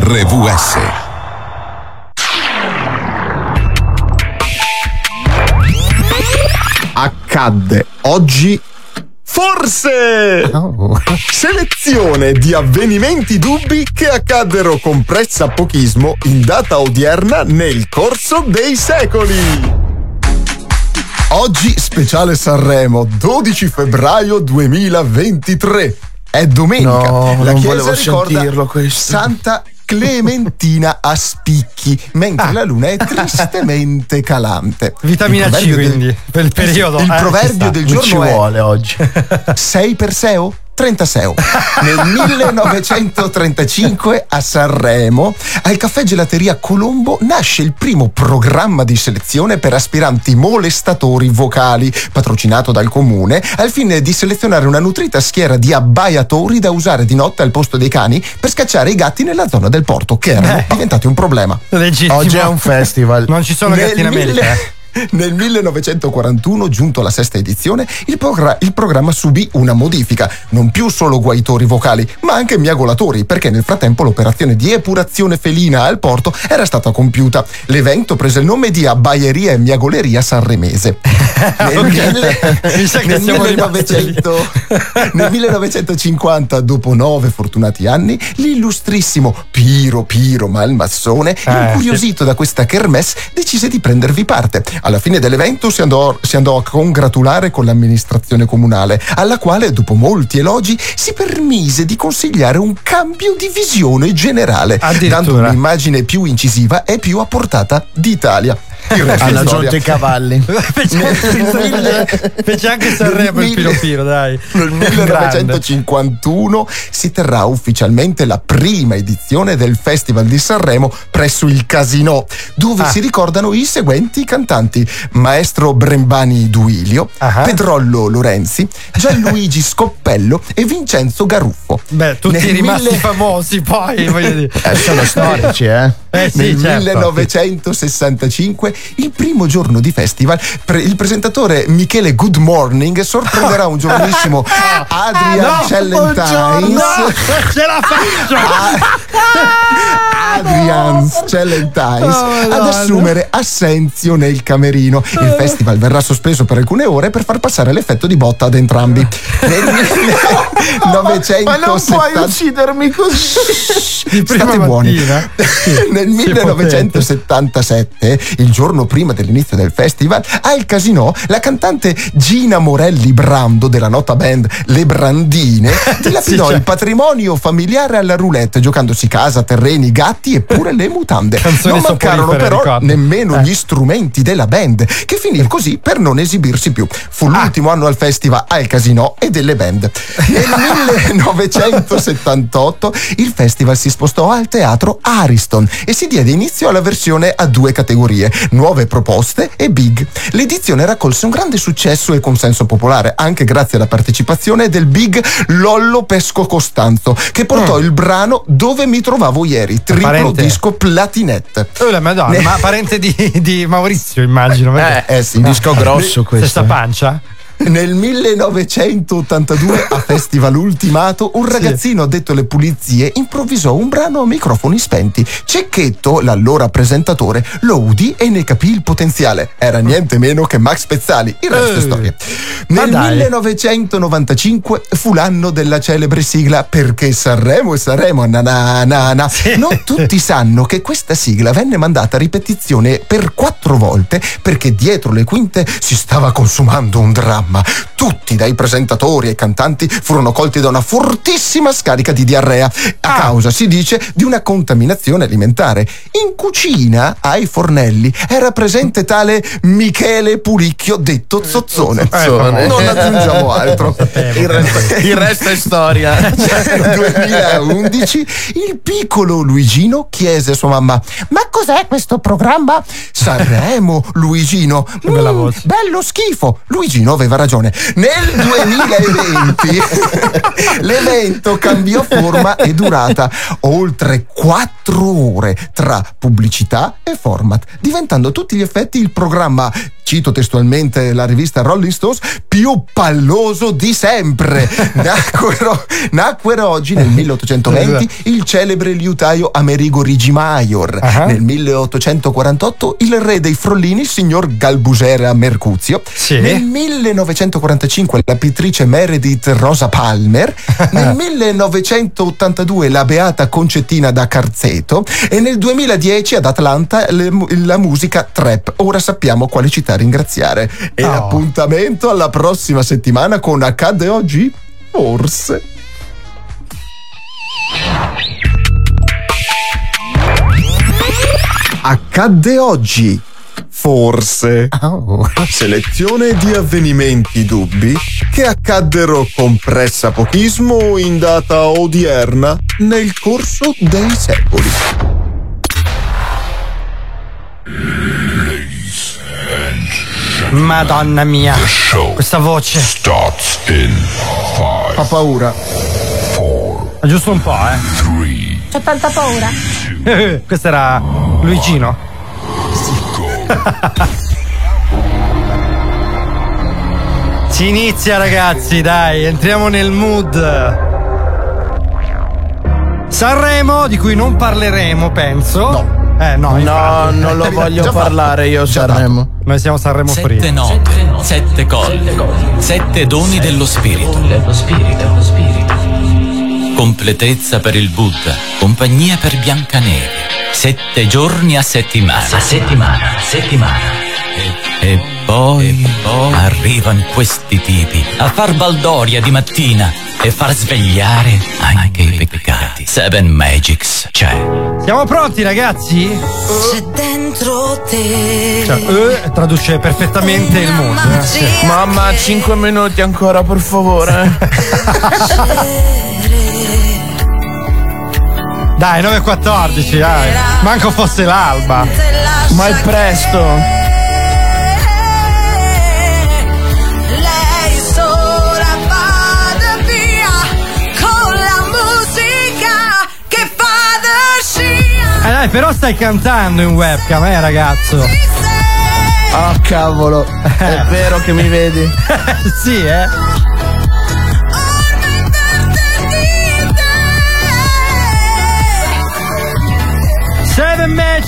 RVS. Accadde oggi Forse! Selezione di avvenimenti dubbi che accaddero con pressapochismo in data odierna nel corso dei secoli. Oggi speciale Sanremo, 12 febbraio 2023. È domenica. No, La non chiesa volevo ricorda sentirlo questo. Santa Clementina a spicchi, mentre ah. la luna è tristemente calante. Vitamina C, del, quindi, per il periodo. Il eh, proverbio del giorno ci vuole è, oggi. Sei Perseo? 36 nel 1935 a Sanremo al caffè gelateria Colombo nasce il primo programma di selezione per aspiranti molestatori vocali patrocinato dal comune al fine di selezionare una nutrita schiera di abbaiatori da usare di notte al posto dei cani per scacciare i gatti nella zona del porto che erano Beh. diventati un problema Legittimo. oggi è un festival non ci sono nel gatti in America mille... Eh. Nel 1941, giunto alla sesta edizione, il, progra- il programma subì una modifica. Non più solo guaitori vocali, ma anche miagolatori, perché nel frattempo l'operazione di epurazione felina al porto era stata compiuta. L'evento prese il nome di Abbaieria e Miagoleria Sanremese. Nel, mille- nel siamo rimasti 1900 nel 1950, dopo nove fortunati anni, l'illustrissimo Piro Piro Malmassone, Eh, incuriosito da questa kermesse, decise di prendervi parte. Alla fine dell'evento si andò, si andò a congratulare con l'amministrazione comunale, alla quale, dopo molti elogi, si permise di consigliare un cambio di visione generale, dando un'immagine più incisiva e più a portata d'Italia. Hanno storia. aggiunto i cavalli. Fece anche, Sanremo il Piro Piro, dai. Nel Grande. 1951 si terrà ufficialmente la prima edizione del Festival di Sanremo presso il Casino, dove Ah. si ricordano i seguenti cantanti: Maestro Brembani Duilio, Ah. Pedrollo Lorenzi, Gianluigi Scoppello e Vincenzo Garuffo. Beh, tutti Nel rimasti mille- famosi poi, voglio dire. Eh, sono storici, eh. Eh sì, Nel certo. 1965, il primo giorno di festival, pre- il presentatore Michele Good Morning sorprenderà un giovanissimo Adrian Ah, no, Cellentines. No, ce la faccio! Adrian Cellentines Oh, ad assumere assenzio nel camerino. Il festival verrà sospeso per alcune ore per far passare l'effetto di botta ad entrambi. Nel Ma non puoi 1970 uccidermi così. State buoni. Nel 1977, il giorno prima dell'inizio del festival, al casino la cantante Gina Morelli Brando della nota band Le Brandine dilapidò Sì, cioè. il patrimonio familiare alla roulette giocandosi casa, terreni, gatti e pure le mutande. Canzoni non mancarono però nemmeno Eh. gli strumenti della band, che finì così per non esibirsi più. Fu Ah. l'ultimo anno al festival al casino e delle band. Nel 1978 il festival si spostò al teatro Ariston e si diede inizio alla versione a due categorie, nuove proposte e big. L'edizione raccolse un grande successo e consenso popolare, anche grazie alla partecipazione del big Lollo Pesco Costanzo, che portò il brano Dove mi trovavo ieri, triplo Parente. disco platinette. Oh, la madonna, Ne- ma parente di, di Maurizio, immagino. perché- Eh, sì, Un disco grosso questo. Stessa pancia? Nel 1982 a Festival Ultimato un ragazzino addetto alle pulizie improvvisò un brano a microfoni spenti. Cecchetto, l'allora presentatore, lo udì e ne capì il potenziale. Era niente meno che Max Pezzali. Il resto è storia. Nel dai. 1995 fu l'anno della celebre sigla Perché Sanremo e Sanremo na na na na. Non tutti sanno che questa sigla venne mandata a ripetizione per quattro volte perché dietro le quinte si stava consumando un dramma. Tutti, dai presentatori ai cantanti, furono colti da una fortissima scarica di diarrea a Ah. causa, si dice, di una contaminazione alimentare. In cucina, ai fornelli, era presente tale Michele Pulicchio, detto Zozzone. Zozzone. Non aggiungiamo altro. Il resto, il resto è storia. Nel 2011 il piccolo Luigino chiese a sua mamma ma cos'è questo programma? Sanremo Luigino bella "Mm, voce." bello schifo Luigino aveva ragione. Nel 2020 l'evento cambiò forma e durata oltre 4 ore tra pubblicità e format, diventando a tutti gli effetti il programma cito testualmente la rivista Rolling Stones, più palloso di sempre. Nacquero, nacquero oggi nel 1820 il celebre liutaio Amerigo Rigi Maior, uh-huh. nel 1848 il re dei Frollini, il signor Galbusera Mercuzio, sì. nel 1945 la pittrice Meredith Rosa Palmer, nel 1982 la beata Concettina da Carzeto e nel 2010 ad Atlanta le, la musica trap. Ora sappiamo quale citare ringraziare. E oh. appuntamento alla prossima settimana con Accade oggi? Forse. Accadde oggi. Forse. Oh. Selezione di avvenimenti dubbi che accaddero con pressapochismo in data odierna nel corso dei secoli. Madonna mia, questa voce. Fa paura. Ma giusto un po', eh. C'ho tanta paura. Questo era Luigino. si inizia ragazzi, dai, entriamo nel mood. Sanremo, di cui non parleremo, penso. No. Eh no, no non lo voglio parlare io Sanremo. Noi siamo Sanremo sette Free. Note, sette colli, sette doni dello spirito. Completezza per il Buddha, compagnia per Biancaneve. Sette giorni a settimana. A settimana, a settimana. E, e, poi, e poi arrivano questi tipi a far baldoria di mattina e far svegliare anche i peccati. Seven Magics c'è. Siamo pronti ragazzi? C'è dentro te. Cioè, eh, traduce perfettamente il mondo. Eh. Mamma, 5 minuti ancora per favore. dai, 9.14, dai. Manco fosse l'alba. Ma è presto. Eh dai, però stai cantando in webcam, eh ragazzo. Oh cavolo, è vero che mi vedi? sì, eh.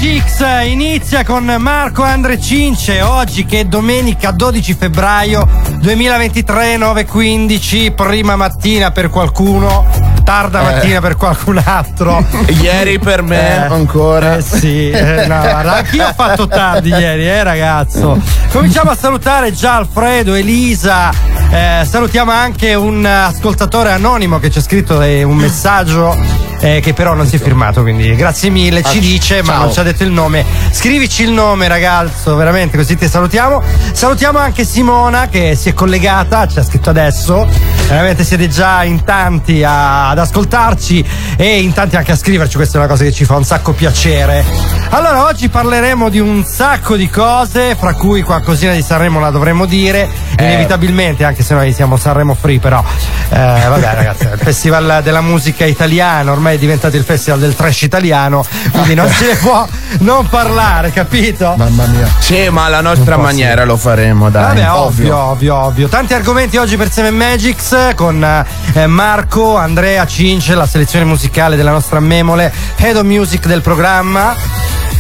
Seven Magics inizia con Marco Andre Cince oggi che è domenica 12 febbraio 2023 9.15 prima mattina per qualcuno tarda eh. mattina per qualcun altro. Ieri per me eh, ancora. Eh sì, eh, no, anch'io ho fatto tardi ieri, eh ragazzo. Cominciamo a salutare già Alfredo, Elisa. Eh, salutiamo anche un ascoltatore anonimo che ci ha scritto eh, un messaggio eh, che però non si è firmato, quindi grazie mille, ci ah, dice, ma non ci ha detto il nome. Scrivici il nome, ragazzo, veramente, così ti salutiamo. Salutiamo anche Simona che si è collegata, ci ha scritto adesso. Veramente siete già in tanti a, ad ascoltarci e in tanti anche a scriverci, questa è una cosa che ci fa un sacco piacere. Allora, oggi parleremo di un sacco di cose, fra cui qualcosina di Sanremo la dovremmo dire, eh. inevitabilmente, anche se noi siamo Sanremo Free, però. Eh, vabbè, ragazzi, il Festival della musica italiana ormai ormai è diventato il festival del trash italiano, quindi non se ne può non parlare, capito? Mamma mia. Sì, ma alla nostra maniera sì. lo faremo, dai. Vabbè, ovvio, ovvio, ovvio. Tanti argomenti oggi per Seven Magics con eh, Marco, Andrea Cince, la selezione musicale della nostra memole, Head of Music del programma.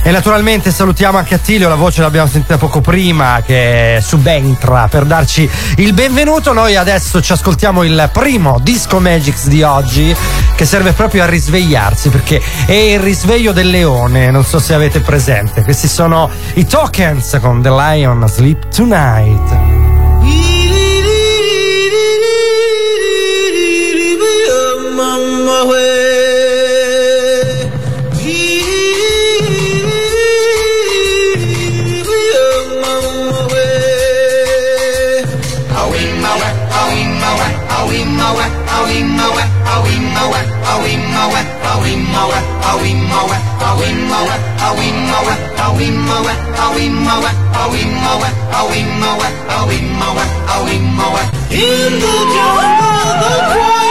E naturalmente salutiamo anche Attilio, la voce l'abbiamo sentita poco prima, che subentra per darci il benvenuto. Noi adesso ci ascoltiamo il primo Disco Magics di oggi, che serve proprio a risvegliarsi, perché è il risveglio del leone, non so se avete presente. Questi sono i tokens con The Lion Sleep Tonight. moe, a wee moe, a wee moe, a wee moe, a wee moe, a wee moe, a wee moe, a wee moe, a wee moe, a wee moe. In the jungle, the quiet.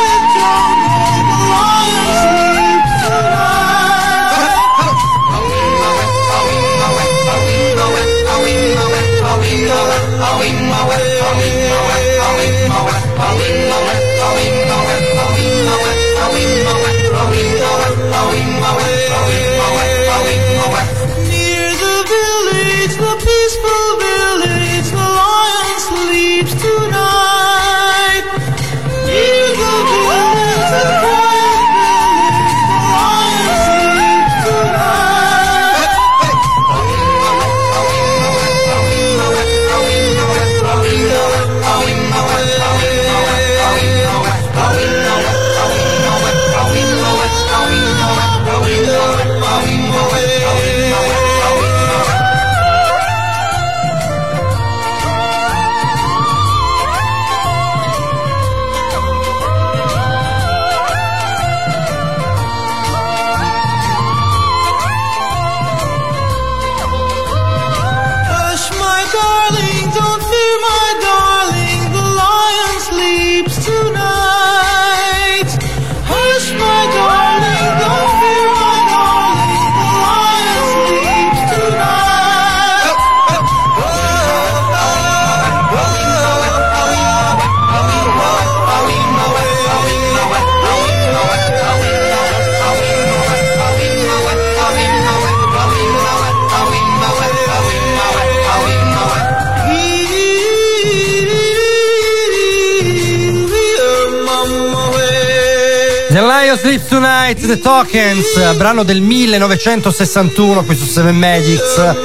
Tonight, The Tokens, brano del 1961 qui su Seven Magics.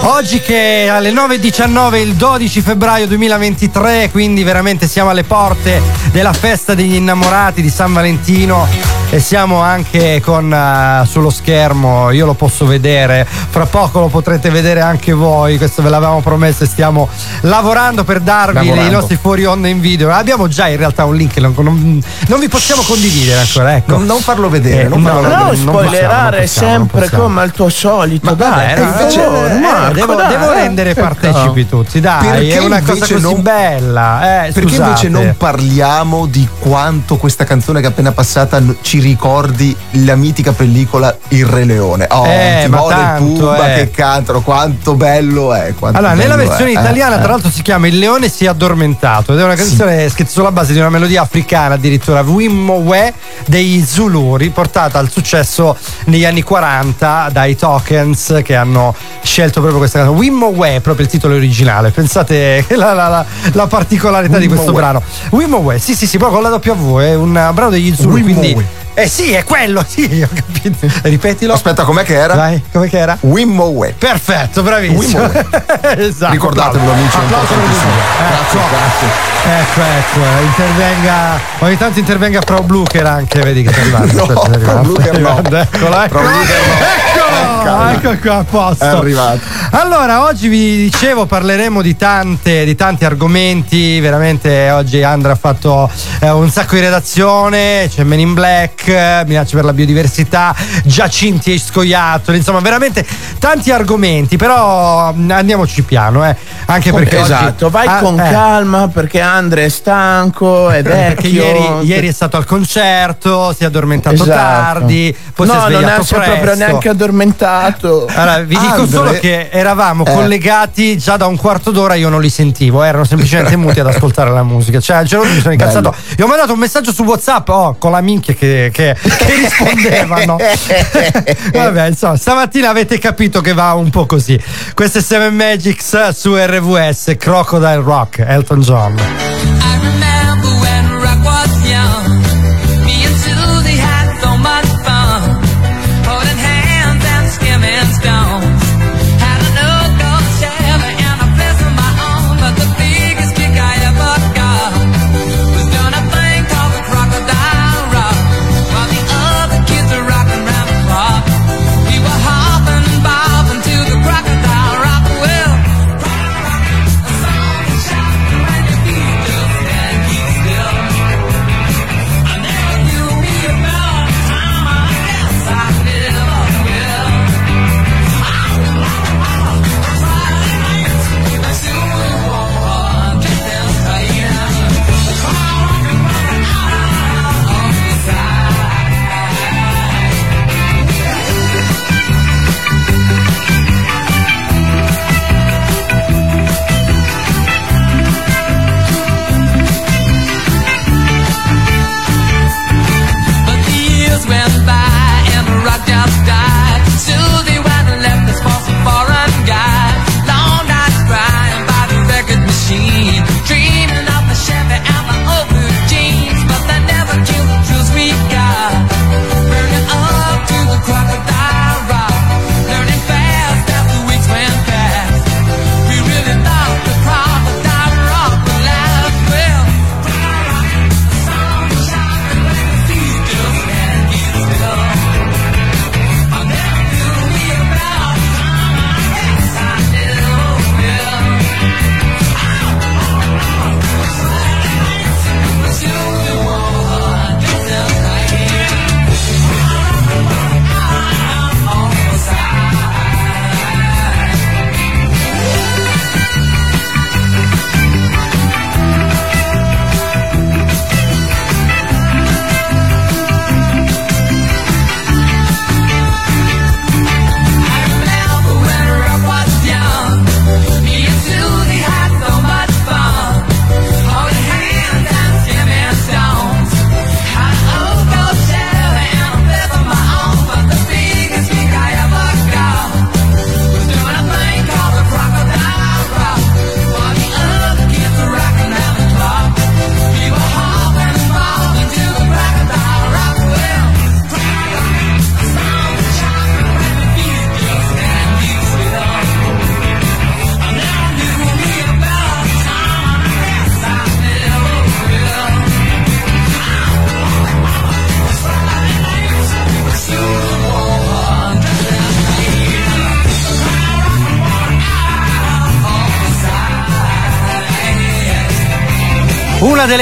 Oggi che alle 9.19 il 12 febbraio 2023, quindi veramente siamo alle porte della festa degli innamorati di San Valentino e siamo anche con eh, sullo schermo, io lo posso vedere, fra poco lo potrete vedere anche voi, questo ve l'avevamo promesso e stiamo lavorando per darvi Lavorando. i nostri fuori onda in video. Abbiamo già in realtà un link, non, non- non vi possiamo condividere ancora, ecco. Non, non farlo vedere, Eh, non farlo no, vedere. no, spoilerare non possiamo, non sempre come al tuo solito, Ma dai. per invece- eh, Marco, devo, dai, devo eh. rendere partecipi tutti, dai, Perché è una cosa così non- bella. Eh, Perché scusate. invece non parliamo di quanto questa canzone che è appena passata ci ricordi la mitica pellicola Il Re Leone? Oh, Eh, Timone tanto, Pumba eh. che cantano, quanto bello è. quanto Allora, nella bello versione è, italiana, eh, tra eh. l'altro, si chiama Il leone si è addormentato ed è una canzone scritta sulla base di una melodia africana, addirittura Wimmowe dei Zulu, riportata al successo negli anni 40 dai Tokens che hanno scelto proprio questa canzone. Wimmowe è proprio il titolo originale. Pensate la, la- la- la particolarità di questo Wimmowe. brano. Wimmowe, sì, sì, sì, proprio con la W, è un brano degli Zulu. Wimmowe. Quindi, eh sì, è quello, sì, ho capito. Ripetilo. Aspetta, com'è che era? Vai, com'è che era? Wimmowe. Perfetto, bravissimo. Esatto. Ricordatevelo, amici, Applauso per Grazie, Ecco. grazie. Ecco, ecco, intervenga. Ogni tanto intervenga Pro Blucher anche, vedi che sta arrivando. No, aspetta, Pro Blucher no. arrivando, Eccolo, Pro eccolo. No. Ecco, ecco qua a posto. È arrivato. Allora, oggi vi dicevo parleremo di tante, di tanti argomenti. Veramente oggi Andra ha fatto eh, un sacco di redazione. C'è Men in Black, eh, minacce per la biodiversità, Giacinti e scoiattoli. Insomma, veramente tanti argomenti. Però mh, andiamoci piano, eh. Anche perché oggi- Esatto, vai Ah, con eh. calma perché Andre è stanco, è vecchio. Perché ieri, ieri è stato al concerto, si è addormentato Esatto. tardi, poi si è no, non svegliato è proprio neanche addormentato. Allora, vi dico Andre- solo che eravamo Eh. collegati già da un quarto d'ora, io non li sentivo, erano semplicemente muti ad ascoltare la musica. Cioè, a un certo mi sono incazzato. Gli ho mandato un messaggio su WhatsApp, oh, con la minchia che, che- che rispondevano. Vabbè, insomma, stamattina avete capito che va un po' così. Questo è Seven Magics su RVS, Crocodile Rock, Elton John. I remember when rock was young.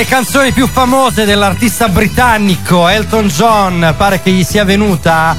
Delle canzoni più famose dell'artista britannico Elton John pare che gli sia venuta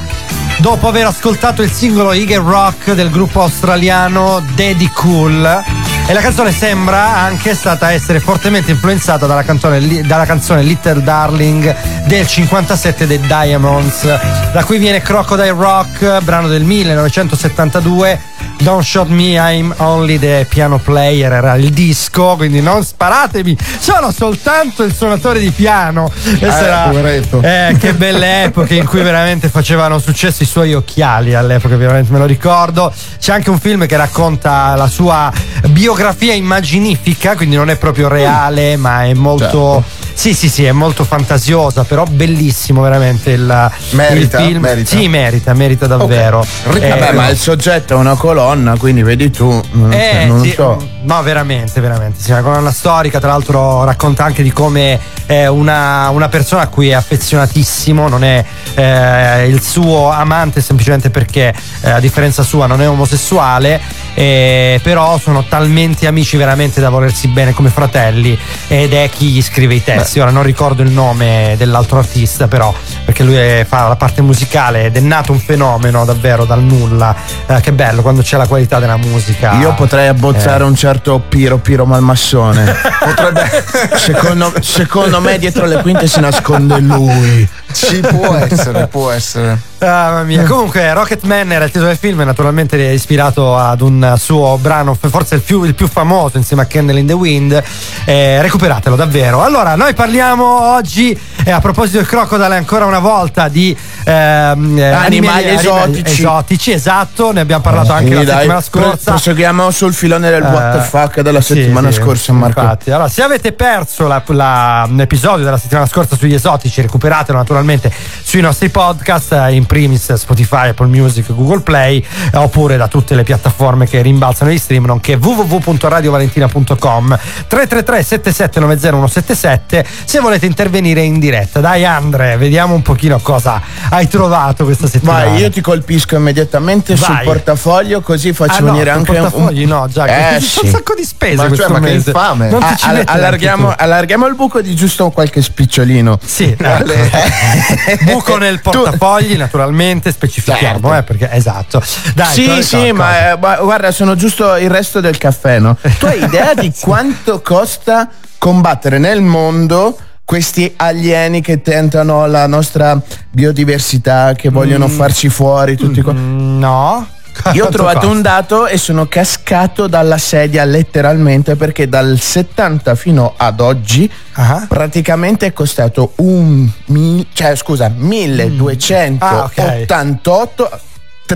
dopo aver ascoltato il singolo Eagle Rock del gruppo australiano Daddy Cool. E la canzone sembra anche stata essere fortemente influenzata dalla canzone, dalla canzone Little Darling del 57 dei Diamonds, da cui viene Crocodile Rock, brano del 1972. Don't Shot Me, I'm Only the Piano Player era il disco, quindi non sparatemi, sono soltanto il suonatore di piano. Questa Eh, era- eh, che belle epoche in cui veramente facevano successo i suoi occhiali all'epoca, veramente me lo ricordo. C'è anche un film che racconta la sua biografia immaginifica, quindi non è proprio reale, ma è molto. Sì, sì, sì, è molto fantasiosa, però bellissimo veramente il, Merita? il film. Merita? Sì, merita, merita davvero. Ric- Eh, Vabbè, ma il soggetto è una colonna, quindi vedi tu. Non, eh, non sì, so. mm, No, veramente, veramente. Sì, una colonna storica, tra l'altro racconta anche di come è una, una persona a cui è affezionatissimo, non è eh, il suo amante semplicemente perché eh, a differenza sua non è omosessuale, eh, però sono talmente amici veramente da volersi bene come fratelli ed è chi gli scrive i testi. Ora non ricordo il nome dell'altro artista, però perché lui è- fa la parte musicale ed è nato un fenomeno davvero dal nulla. Eh, che bello quando c'è la qualità della musica. Io potrei abbozzare Eh. un certo Piro Piro Malmassone. Potrebbe. Secondo, secondo me dietro le quinte si nasconde lui. Ci può essere, può essere. Ah, mamma mia. Comunque, Rocketman era il titolo del film, naturalmente è ispirato ad un suo brano, forse il più, il più famoso insieme a Candle in the Wind. Eh, recuperatelo davvero. Allora, noi parliamo oggi, eh, a proposito del Crocodile, ancora una volta di ehm, eh, Animali anime- esotici. esotici, esatto. Ne abbiamo parlato anche Quindi la dai, settimana scorsa. proseguiamo sul filone del what the Eh, fuck della sì, settimana sì, scorsa, Marco. Infatti, allora, se avete perso la- la- un episodio della settimana scorsa sugli esotici, recuperatelo naturalmente sui nostri podcast, in primis Spotify, Apple Music, Google Play, eh, oppure da tutte le piattaforme che rimbalzano gli stream, nonché www.radiovalentina.com 333 7790 177 se volete intervenire in diretta. Dai Andre, vediamo un pochino cosa hai trovato questa settimana. Vai, io ti colpisco immediatamente sul Vai. portafoglio, così faccio Ah, no, venire sul anche un. portafogli no, già, Eh, c'è sì. un sacco di spese Ma cioè, questo ma che infame. Non ti Ah, ci all- allarghiamo, allarghiamo il buco di giusto qualche spicciolino. Sì, ecco. buco nel portafogli, naturalmente, specifichiamo, eh, perché esatto. Dai, sì, sì, cosa- ma eh, gua- guarda, sono giusto il resto del caffè, no? Tu hai idea di quanto costa combattere nel mondo questi alieni che tentano la nostra biodiversità, che vogliono farci fuori, tutti qua. Mm, No. Io ho trovato costa? un dato e sono cascato dalla sedia letteralmente perché dal 70 fino ad oggi Ah. praticamente è costato un mi- cioè scusa 1288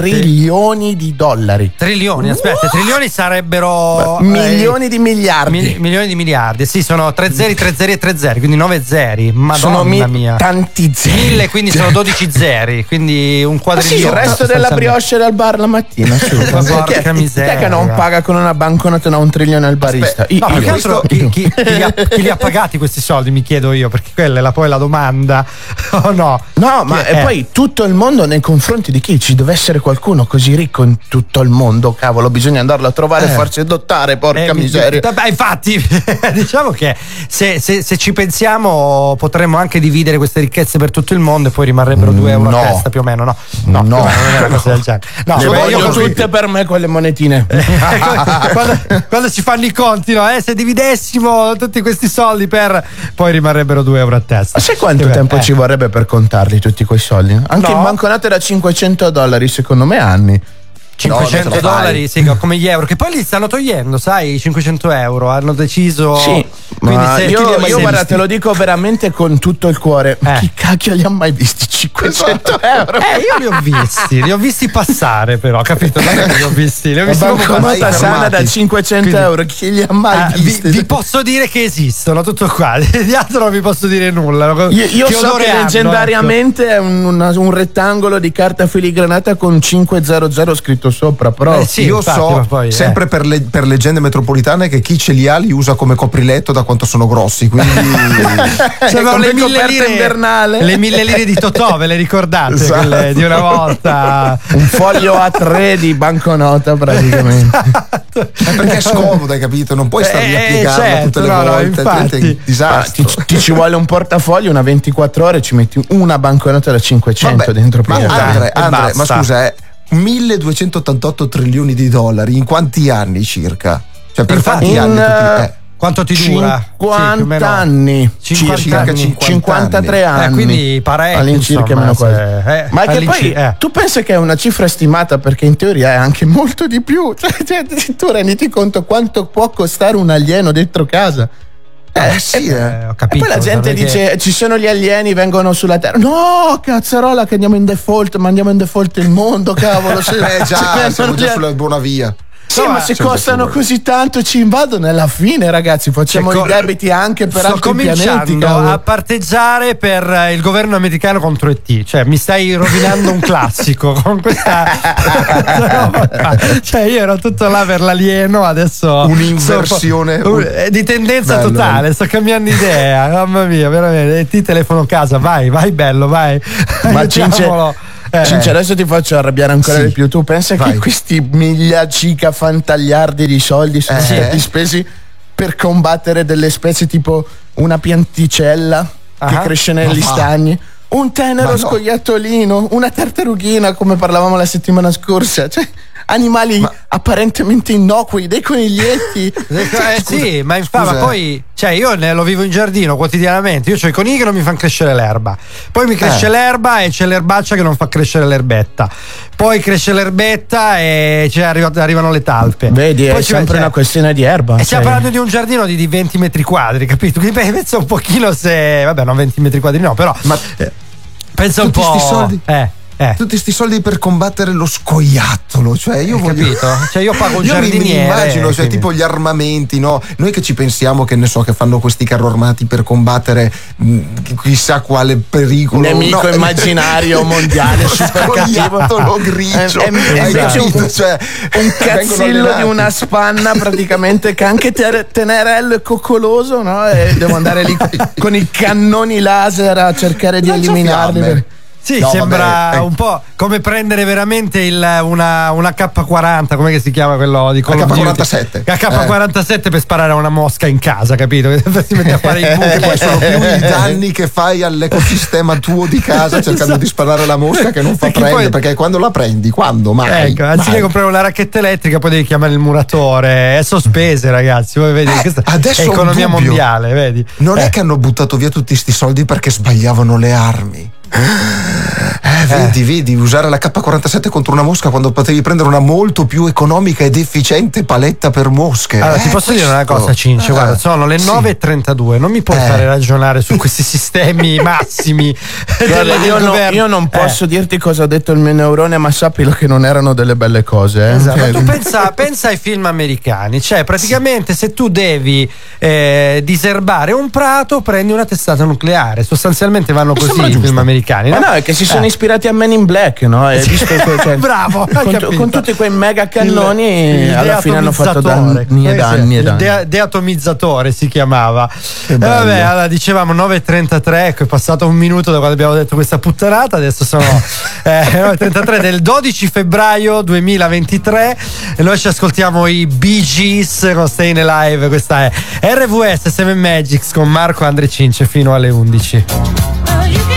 trilioni di dollari Trilioni, aspetta, trilioni sarebbero. milioni di miliardi eh, mil- milioni di miliardi, sì, sono tre zeri, tre zeri e tre zeri, quindi nove zeri. Madonna sono mi- mia. tanti zeri Mille, quindi sono 12 zeri, quindi un Ma quadrillone. sì, il resto della brioche al bar la mattina. Ma porca è- chi miseria. che non paga con una banconota da un trilione al barista Io- No, io. altro chi, chi- chi li ha, chi li ha pagati questi soldi, mi chiedo io, perché quella è la, poi la domanda. O no? No, ma e eh. poi tutto il mondo nei confronti di chi? Ci deve essere qualcuno così ricco in tutto il mondo, cavolo, bisogna andarlo a trovare e Eh. farsi adottare, porca Eh, mi- miseria. Vabbè, infatti, diciamo che se, se- se ci pensiamo potremmo anche dividere queste ricchezze per tutto il mondo e poi rimarrebbero 2 euro no. a testa più o meno, no? No. più o meno, non è una cosa del genere. No, Le beh, voglio tutte per me quelle monetine. quando, quando si fanno i conti, no? Eh, se dividessimo tutti questi soldi per poi rimarrebbero 2 euro a testa. Ma sai quanto Che tempo bello. ci vorrebbe per contarli tutti quei soldi? Anche No. in banconate da 500 dollari, secondo me anni. 500 No, dollari, sì, come gli euro, che poi li stanno togliendo, sai, i 500 euro hanno deciso. Sì, Quindi ma se- io, io guarda, te lo dico veramente con tutto il cuore. Eh. chi cacchio li ha mai visti 500 euro? Eh, io li ho visti, li ho visti passare, però, capito? Che li ho visti, li ho visti banconota sana da 500 Quindi- euro, chi li ha mai vi, visti? vi posso dire che esistono, tutto qua. Di altro non vi posso dire nulla. Io, io so odore che hanno, leggendariamente è un, una- un rettangolo di carta filigranata con 500 scritto tutto sopra, però Eh sì, Io infatti, so, poi, eh. sempre per, le- per leggende metropolitane, che chi ce li ha li usa come copriletto da quanto sono grossi. Quindi. Sembrano come le mille lire invernale. Le mille lire di Totò, ve le ricordate? Esatto. Quelle di una volta. un foglio A3 di banconota praticamente. Eh, perché è scomodo, hai capito? Non puoi starli a Eh, piegarla certo, tutte le no, no, volte. infatti. Ah, disastro. ti, ti ci vuole un portafoglio, una 24 ore, ci metti una banconota da 500 Vabbè, dentro ma. Andre, e Andre, ma scusa, è 1288 trilioni di dollari in quanti anni circa? Cioè, per Infatti, quanti in, anni? tutti- eh, eh, Quanto ti dura? Sì, più o 50 meno. anni 50 circa anni. 50 53 anni. anni Eh, quindi parecchio, all'incirca insomma, meno quasi. eh, ma che poi eh. tu pensi che è una cifra stimata perché in teoria è anche molto di più cioè, cioè, tu renditi conto quanto può costare un alieno dentro casa Eh, sì, eh. Eh, ho e capito. poi la gente è che- dice ci sono gli alieni vengono sulla terra no cazzarola che andiamo in default ma andiamo in default il mondo cavolo Eh se già, vengono siamo già sulla buona via. Sì, No, ma ma se costano così tanto ci invadono alla fine, ragazzi. Facciamo Cioè, i debiti anche per altri pianeti. cavolo. a parteggiare per eh, il governo americano contro ET. Cioè, mi stai rovinando un classico con questa, roba. Cioè, io ero tutto là per l'alieno, adesso. Un'inversione. sto- un- eh, di tendenza Bello, totale, bello. sto cambiando idea. Mamma mia, veramente. ET telefono a casa, vai, vai, bello, vai. Ma Cince, Cince, adesso ti faccio arrabbiare ancora Sì. di più. Tu pensa che Vai. questi migliacica fantagliardi di soldi sono Eh. stati spesi per combattere delle specie tipo una pianticella che Ah. cresce negli va. stagni. Un tenero no. scoiattolino, una tartarughina, come parlavamo la settimana scorsa. Cioè, animali apparentemente innocui, dei coniglietti. Eh, sì, ma infatti, ma poi, cioè, io ne lo vivo in giardino quotidianamente. Io ho i conigli che non mi fanno crescere l'erba. Poi mi cresce Eh. l'erba e c'è l'erbaccia che non fa crescere l'erbetta. Poi cresce l'erbetta e cioè, arriva- arrivano le talpe. Vedi, Poi è sempre cioè, una questione di erba. E cioè. stiamo parlando di un giardino di, di 20 metri quadri, capito? Quindi pensa un pochino se. Vabbè, non 20 metri quadri, no, però. Ma eh, pensa un tutti po'. soldi? Eh, eh. tutti sti soldi per combattere lo scoiattolo. Cioè, io Hai voglio. capito? Cioè, io pago un Io mi, mi giardiniere. immagino, cioè, tipo gli armamenti, no? Noi che ci pensiamo che ne so, che fanno questi carro armati per combattere mh, chissà quale pericolo. nemico no? immaginario mondiale super cattivo Scoiattolo grigio. Hai invece capito? un, Cioè, un cazzillo di una spanna praticamente che anche ter- tenerello e coccoloso no? e devo andare lì con i cannoni laser a cercare di Lancia eliminarli fiamme. Sì, No, sembra vabbè, eh. un po' come prendere veramente il- una, una K40, come si chiama quello di Call La of Duty? K47. La K47 per sparare a una mosca in casa, capito? si mette a fare i buchi. Poi sono più i danni che fai all'ecosistema tuo di casa cercando Esatto. di sparare la mosca che non fa Perché prendere. poi- Perché quando la prendi? Quando? Mai. Ecco, anziché comprare una racchetta elettrica, poi devi chiamare il muratore. È sospese, ragazzi. Voi vedi, Eh, questa adesso è economia mondiale, vedi? Non Eh. è che hanno buttato via tutti sti soldi perché sbagliavano le armi. Eh, vedi, vedi, usare la K47 contro una mosca quando potevi prendere una molto più economica ed efficiente paletta per mosche. Allora, Eh, ti posso dire una questo. cosa, Cince? Eh, Guarda, sono le sì. 9.32. Non mi puoi Eh. fare ragionare su questi sistemi massimi. Guarda, del io, no- governo. io non Eh. posso dirti cosa ha detto il mio neurone ma sappilo che non erano delle belle cose eh. Esatto, Cioè, ma tu pensa, pensa ai film americani, cioè praticamente se tu devi eh, diserbare un prato prendi una testata nucleare, sostanzialmente vanno così sembra i film giusto. Americani. Ma no? no, è che si sono Eh. ispirati a Men in Black, no? E visto cioè, Bravo, con, con tutti quei mega cannoni alla fine hanno fatto danni e danni e danni. dea- deatomizzatore si chiamava. E bello. vabbè, allora dicevamo 9.33, ecco è passato un minuto da quando abbiamo detto questa puttanata, adesso sono eh, 9.33 del 12 febbraio 2023 e noi ci ascoltiamo i Bee Gees con Staying Alive, questa è RVS 7 Magics con Marco Andre Cince fino alle 11. Well,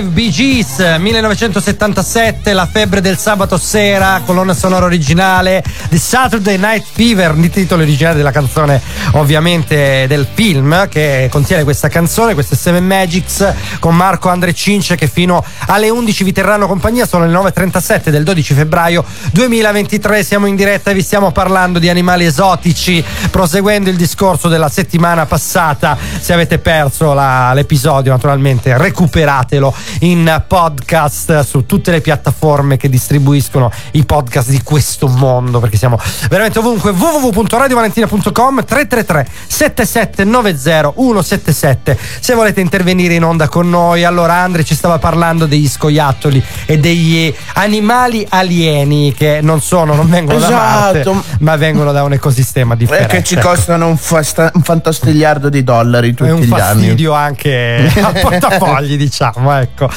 Alive, Bee Gees, 1977, la febbre del sabato sera, colonna sonora originale di Saturday Night Fever, il titolo originale della canzone ovviamente del film che contiene questa canzone, queste Seven Magics con Marco Andre Cince che fino alle 11 vi terranno compagnia, sono le 9.37 del 12 febbraio 2023, siamo in diretta e vi stiamo parlando di animali esotici, proseguendo il discorso della settimana passata, se avete perso la- l'episodio naturalmente recuperatelo in podcast su tutte le piattaforme che distribuiscono i podcast di questo mondo perché siamo veramente ovunque www.radiovalentina.com 333 7790 177 se volete intervenire in onda con noi allora Andre ci stava parlando degli scoiattoli e degli animali alieni che non sono non vengono da Marte Esatto. ma vengono da un ecosistema Eh, differente che ci costano un, fasta- un fantastigliardo di dollari tutti è un gli anni. fastidio anche al portafogli diciamo ecco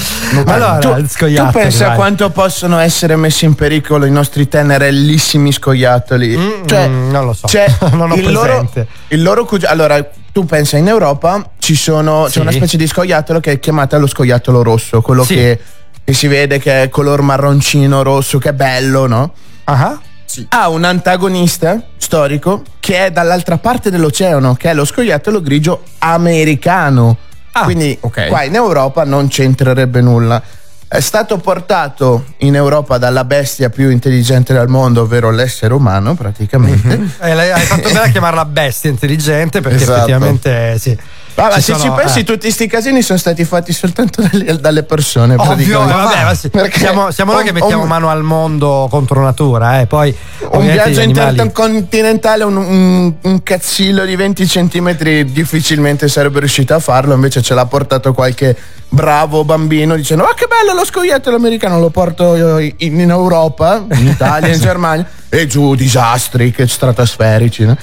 allora tu, tu pensa dai. quanto possono essere messi in pericolo i nostri tenerellissimi scoiattoli? Cioè, mm, non lo so. c'è Non ho il loro, il loro cugi- Allora, tu pensa in Europa ci sono, Sì. c'è una specie di scoiattolo che è chiamata lo scoiattolo rosso, quello Sì. che, che si vede che è color marroncino rosso, che è bello, no? Ah, Ha un antagonista storico che è dall'altra parte dell'oceano, che è lo scoiattolo grigio americano. Ah, Quindi ok. qua in Europa non c'entrerebbe nulla. È stato portato in Europa dalla bestia più intelligente del mondo, ovvero l'essere umano, praticamente. Eh, lei- hai fatto bene a chiamarla bestia intelligente perché Esatto. effettivamente sì. Vabbè, Ci se sono- ci pensi, eh. tutti questi casini sono stati fatti soltanto dalle, dalle persone. Ovvio, eh, vabbè, ma sì. Perché siamo, siamo noi che un- mettiamo un- mano al mondo contro natura, eh. poi Un viaggio intercontinentale, un, un, un cazzillo di 20 centimetri difficilmente sarebbe riuscito a farlo, invece ce l'ha portato qualche bravo bambino dicendo ma che bello lo scoiattolo americano, lo porto in, in Europa, in Italia, in Germania, e giù disastri che stratosferici. no?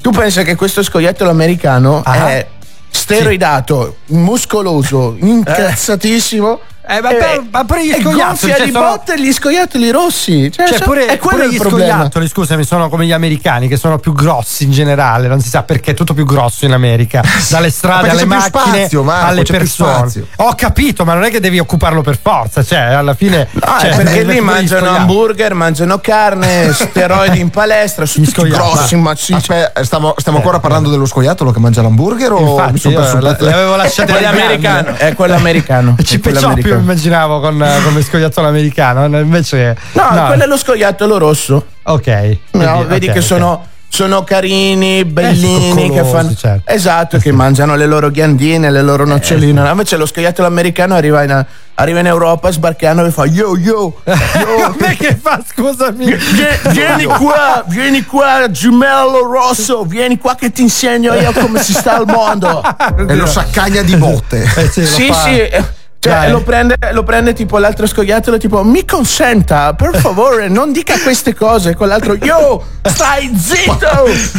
Tu pensi che questo scoiattolo americano Ah. è steroidato, muscoloso, incazzatissimo. Eh, ma per- ma pure gli scoiattoli, gonfia cioè, di sono- botte gli scoiattoli rossi. Cioè, Cioè, pure, è quello pure gli scoiattoli, scusami, sono come gli americani che sono più grossi in generale, non si sa perché è tutto più grosso in America, dalle strade alle macchine spazio, Marco, alle persone. Ho capito, ma non è che devi occuparlo per forza, cioè alla fine No, cioè, perché devi lì mangiano hamburger, mangiano carne, steroidi in palestra, sono Gli tutti grossi, massicci. Aspetta, stiamo, stiamo ancora parlando dello scoiattolo che mangia l'hamburger o mi Infatti, sono perso io un la- pezzo? le avevo È quello americano, è quello americano. Ci è più americano. immaginavo con, come scoiattolo americano, invece No, quello è lo scoiattolo rosso. Ok. No, Quindi- vedi ok, che ok. sono, sono carini, bellini, che fanno. certo. Esatto, che mangiano le loro ghiandine, le loro noccioline. No, Invece lo scoiattolo americano arriva in, arriva in Europa sbarcando e fa yo yo. yo. Che fa, scusami? Vie- Vieni qua, vieni qua, gemello rosso, vieni qua che ti insegno io come si sta al mondo. E lo saccagna di botte. Eh sì, lo Sì, eh, Cioè, lo prende, lo prende tipo l'altro scoiattolo, tipo mi consenta, per favore, non dica queste cose. Con l'altro, yo, stai zitto,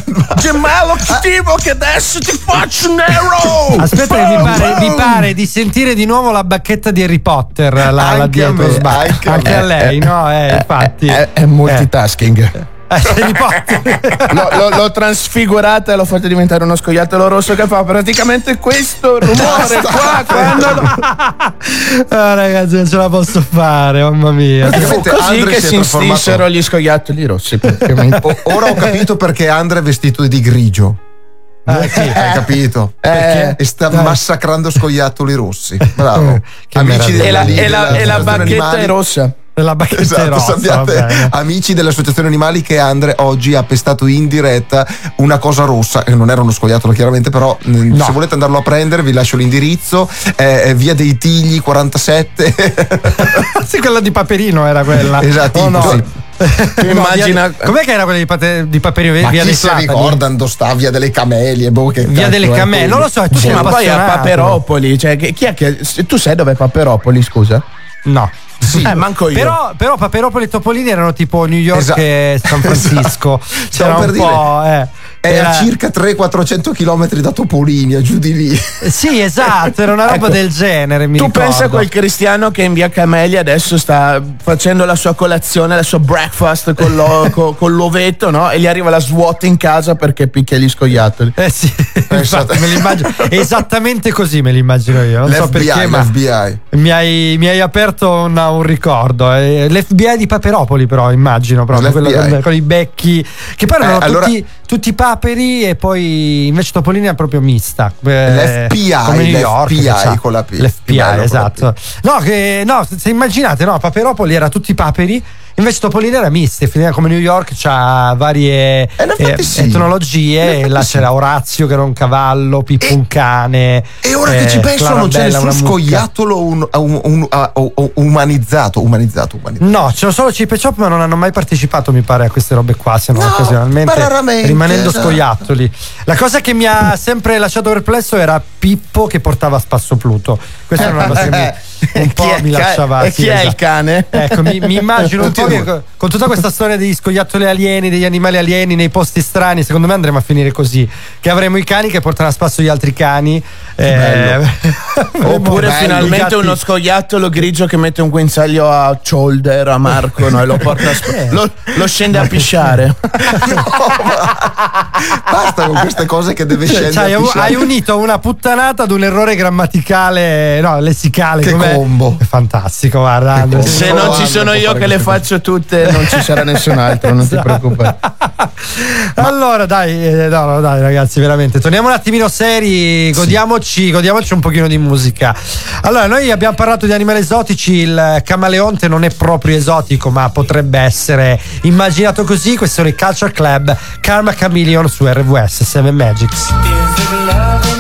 gemello cattivo che adesso ti faccio nero. Aspetta, che mi pare, mi pare di sentire di nuovo la bacchetta di Harry Potter là, là Anche a dietro. me, sba- anche anche, a lei, no? Eh, infatti. È, è multitasking. Eh, Potter. L'ho, l'ho- l'ho trasfigurata e l'ho fatta diventare uno scoiattolo rosso che fa praticamente questo rumore qua quando lo- Ah, ragazzi, non ce la posso fare, mamma mia. Praticamente così Andre che si è istinsero gli scoiattoli rossi. ora ho capito perché Andre è vestito di grigio. Eh, sì. Hai capito? Perché? E sta Dai. massacrando scoiattoli rossi. Bravo. Amici meraviglia. E la, della- e la- della- e la animali. è rossa. La bacchetta è Esatto, rossa, sappiate, amici dell'associazione animali che Andre oggi ha pestato in diretta una cosa rossa, che non era uno scoiattolo chiaramente, però mh, No. se volete andarlo a prendere vi lascio l'indirizzo, è, è via dei Tigli 47. sì, quella di Paperino era quella. Esatto, Oh, no. sì. Tu immagina- via- com'è che era quella di, Pate- di Paperino? Ma via chi si ricorda dove sta via delle camelie? Boh, che Via delle è Camelle, quello? non lo so, tu Sì, sei ma poi a. Paperopoli, cioè, chi è che. Tu sai dov'è Paperopoli, scusa? No. Eh, manco io. Però, però Paperopoli e Topolini erano tipo New York Esatto. e San Francisco. C'era Stavo un po'. Eh. È Era- a circa 300-400 km da Topolinia, giù di lì. Sì, esatto, era una roba Ecco. del genere. Mi tu ricordo. pensa a quel cristiano che in via Camellia adesso sta facendo la sua colazione, la sua breakfast con, l'o- co- con l'ovetto, no? E gli arriva la SWAT in casa perché picchia gli scoiattoli. Eh sì, infatti me l'immagino esattamente così me l'immagino io. Non so L'FBI, perché, ma l'FBI. mi hai, mi hai aperto un, un ricordo. Eh, L'FBI di Paperopoli, però, immagino proprio quello con, con i becchi che poi erano Eh, allora- tutti, tutti paperi e poi invece Topolini è proprio mista. Eh, L'FBI, come New York, che c'ha- con la P. La esatto. No, che, no, se immaginate, no, Paperopoli era tutti paperi. Invece Topolino era mista, finiva come New York, c'ha varie Eh, eh, sì. etnologie, e là sì. c'era Orazio che era un cavallo, Pippo un cane. E ora che eh, ci penso, non c'è Clarabella, nessun una mucca. scoiattolo un- un- un- oh, umanizzato, umanizzato, umanizzato. No, c'erano solo Chip e Chop, ma non hanno mai partecipato, mi pare, a queste robe qua, se non No, occasionalmente. rimanendo no. scoiattoli. La cosa che mi ha sempre lasciato perplesso era Pippo che portava a spasso Pluto. Questa è una cosa che mi, un po' mi lasciava. e chi è il cane? Ecco, mi, mi immagino un po' che. Con tutta questa storia degli scoiattoli alieni, degli animali alieni nei posti strani, secondo me andremo a finire così. Che avremo i cani che portano a spasso gli altri cani. eh, Oppure avremo finalmente uno scoiattolo grigio che mette un guinzaglio a shoulder a Marco no? e lo porta a sp- lo, lo scende a pisciare. Basta con queste cose che deve Cioè, scendere. cioè, a hai, pisciare. hai unito una puttanata ad un errore grammaticale, no, lessicale. Che com'è? combo. È fantastico, guarda. Se non ci sono io che le faccio tutte, non ci sarà nessun altro, non ti preoccupare. allora, dai, eh, no, no, dai, ragazzi, veramente. Torniamo un attimino seri, godiamoci, godiamoci un pochino di musica. Allora, noi abbiamo parlato di animali esotici. Il camaleonte non è proprio esotico, ma potrebbe essere immaginato così. Questo è il Culture Club Karma Chameleon su RWS 7 Magics.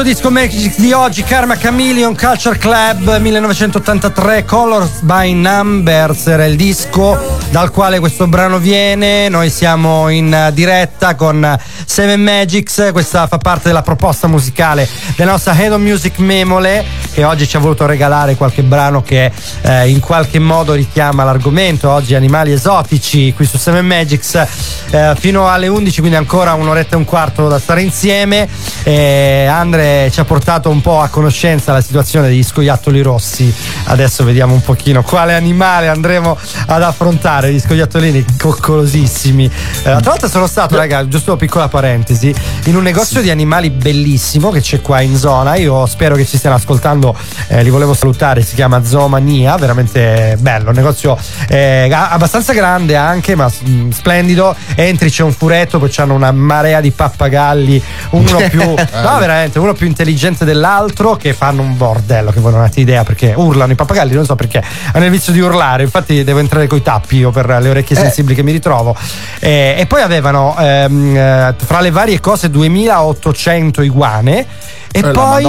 Quarto disco Magic di oggi, Karma Chameleon Culture Club 1983, Colors by Numbers era il disco dal quale questo brano viene. Noi siamo in diretta con Seven Magics, questa fa parte della proposta musicale della nostra Head on Music Memole che oggi ci ha voluto regalare qualche brano che eh, in qualche modo richiama l'argomento. Oggi animali esotici qui su Seven Magics eh, fino alle 11, quindi ancora un'oretta e un quarto da stare insieme. E Andre ci ha portato un po' a conoscenza la situazione degli scoiattoli rossi. Adesso vediamo un pochino quale animale andremo ad affrontare. Gli scoiattolini coccolosissimi. Eh, l'altra volta sono stato, raga, giusto una piccola parentesi, in un negozio di animali bellissimo che c'è qua in zona. Io spero che ci stiano ascoltando, eh, li volevo salutare. Si chiama Zoomania, veramente bello. Un negozio eh, abbastanza grande anche, ma mm, splendido. Entri, c'è un furetto, poi c'hanno una marea di pappagalli, uno più. No, veramente, uno più intelligente dell'altro che fanno un bordello, che voi non avete idea perché urlano i pappagalli, non so perché. Hanno il vizio di urlare, infatti devo entrare coi tappi io per le orecchie Eh. sensibili che mi ritrovo. Eh, e poi avevano ehm, eh, fra le varie cose 2800 iguane. E Eh, poi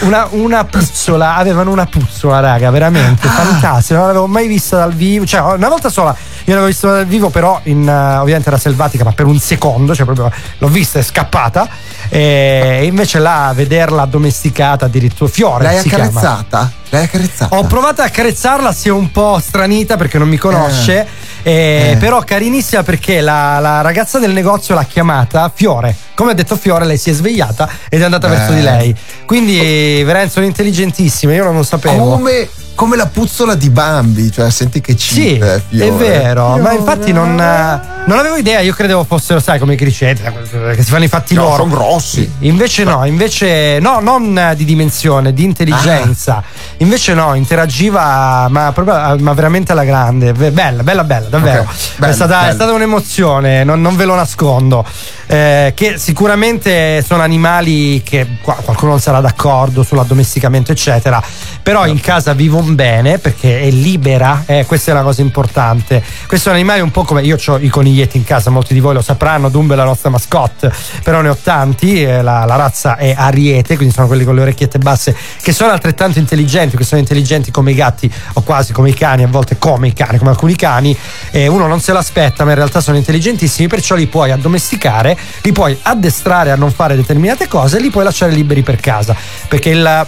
una, una puzzola, avevano una puzzola, raga, veramente Ah. fantastica. Non l'avevo mai vista dal vivo. Cioè, una volta sola io l'avevo vista dal vivo, però in, eh, ovviamente era selvatica, ma per un secondo, cioè proprio l'ho vista e scappata. E invece là vederla addomesticata, addirittura fiore. L'hai si chiama. accarezzata? L'hai accarezzata? Ho provato a accarezzarla, si è un po' stranita perché non mi conosce, eh, Eh. però carinissima perché la, la ragazza del negozio l'ha chiamata Fiore. Come ha detto Fiore, lei si è svegliata ed è andata Eh. verso di lei. Quindi veramente sono intelligentissime, io non lo sapevo. Come, come la puzzola di Bambi, cioè senti che Sì, cheap, eh, è Fiore. vero, ma infatti non, eh, non avevo idea, io credevo fossero, sai, come i criceti, che si fanno i fatti No, loro. sono grossi. Invece no, invece no, non eh, di dimensione, di intelligenza. Ah. Invece no, interagiva, ma, proprio, ma veramente alla grande. Bella, bella, bella, davvero. Ok, è, bello, stata, è stata un'emozione, non, non ve lo nascondo. Eh, che sicuramente sono animali che qua- qualcuno non sarà d'accordo sull'addomesticamento, eccetera. Però in casa vivono bene perché è libera, eh, questa è una cosa importante. Questo è un animale un po' come io ho i coniglietti in casa, molti di voi lo sapranno, Dumbo è la nostra mascotte, però ne ho tanti, eh, la, la razza è ariete, quindi sono quelli con le orecchiette basse che sono altrettanto intelligenti, che sono intelligenti come i gatti o quasi come i cani, a volte come i cani, come alcuni cani, eh, uno non se l'aspetta, ma in realtà sono intelligentissimi, perciò li puoi addomesticare, li puoi addestrare a non fare determinate cose e li puoi lasciare liberi per casa, perché il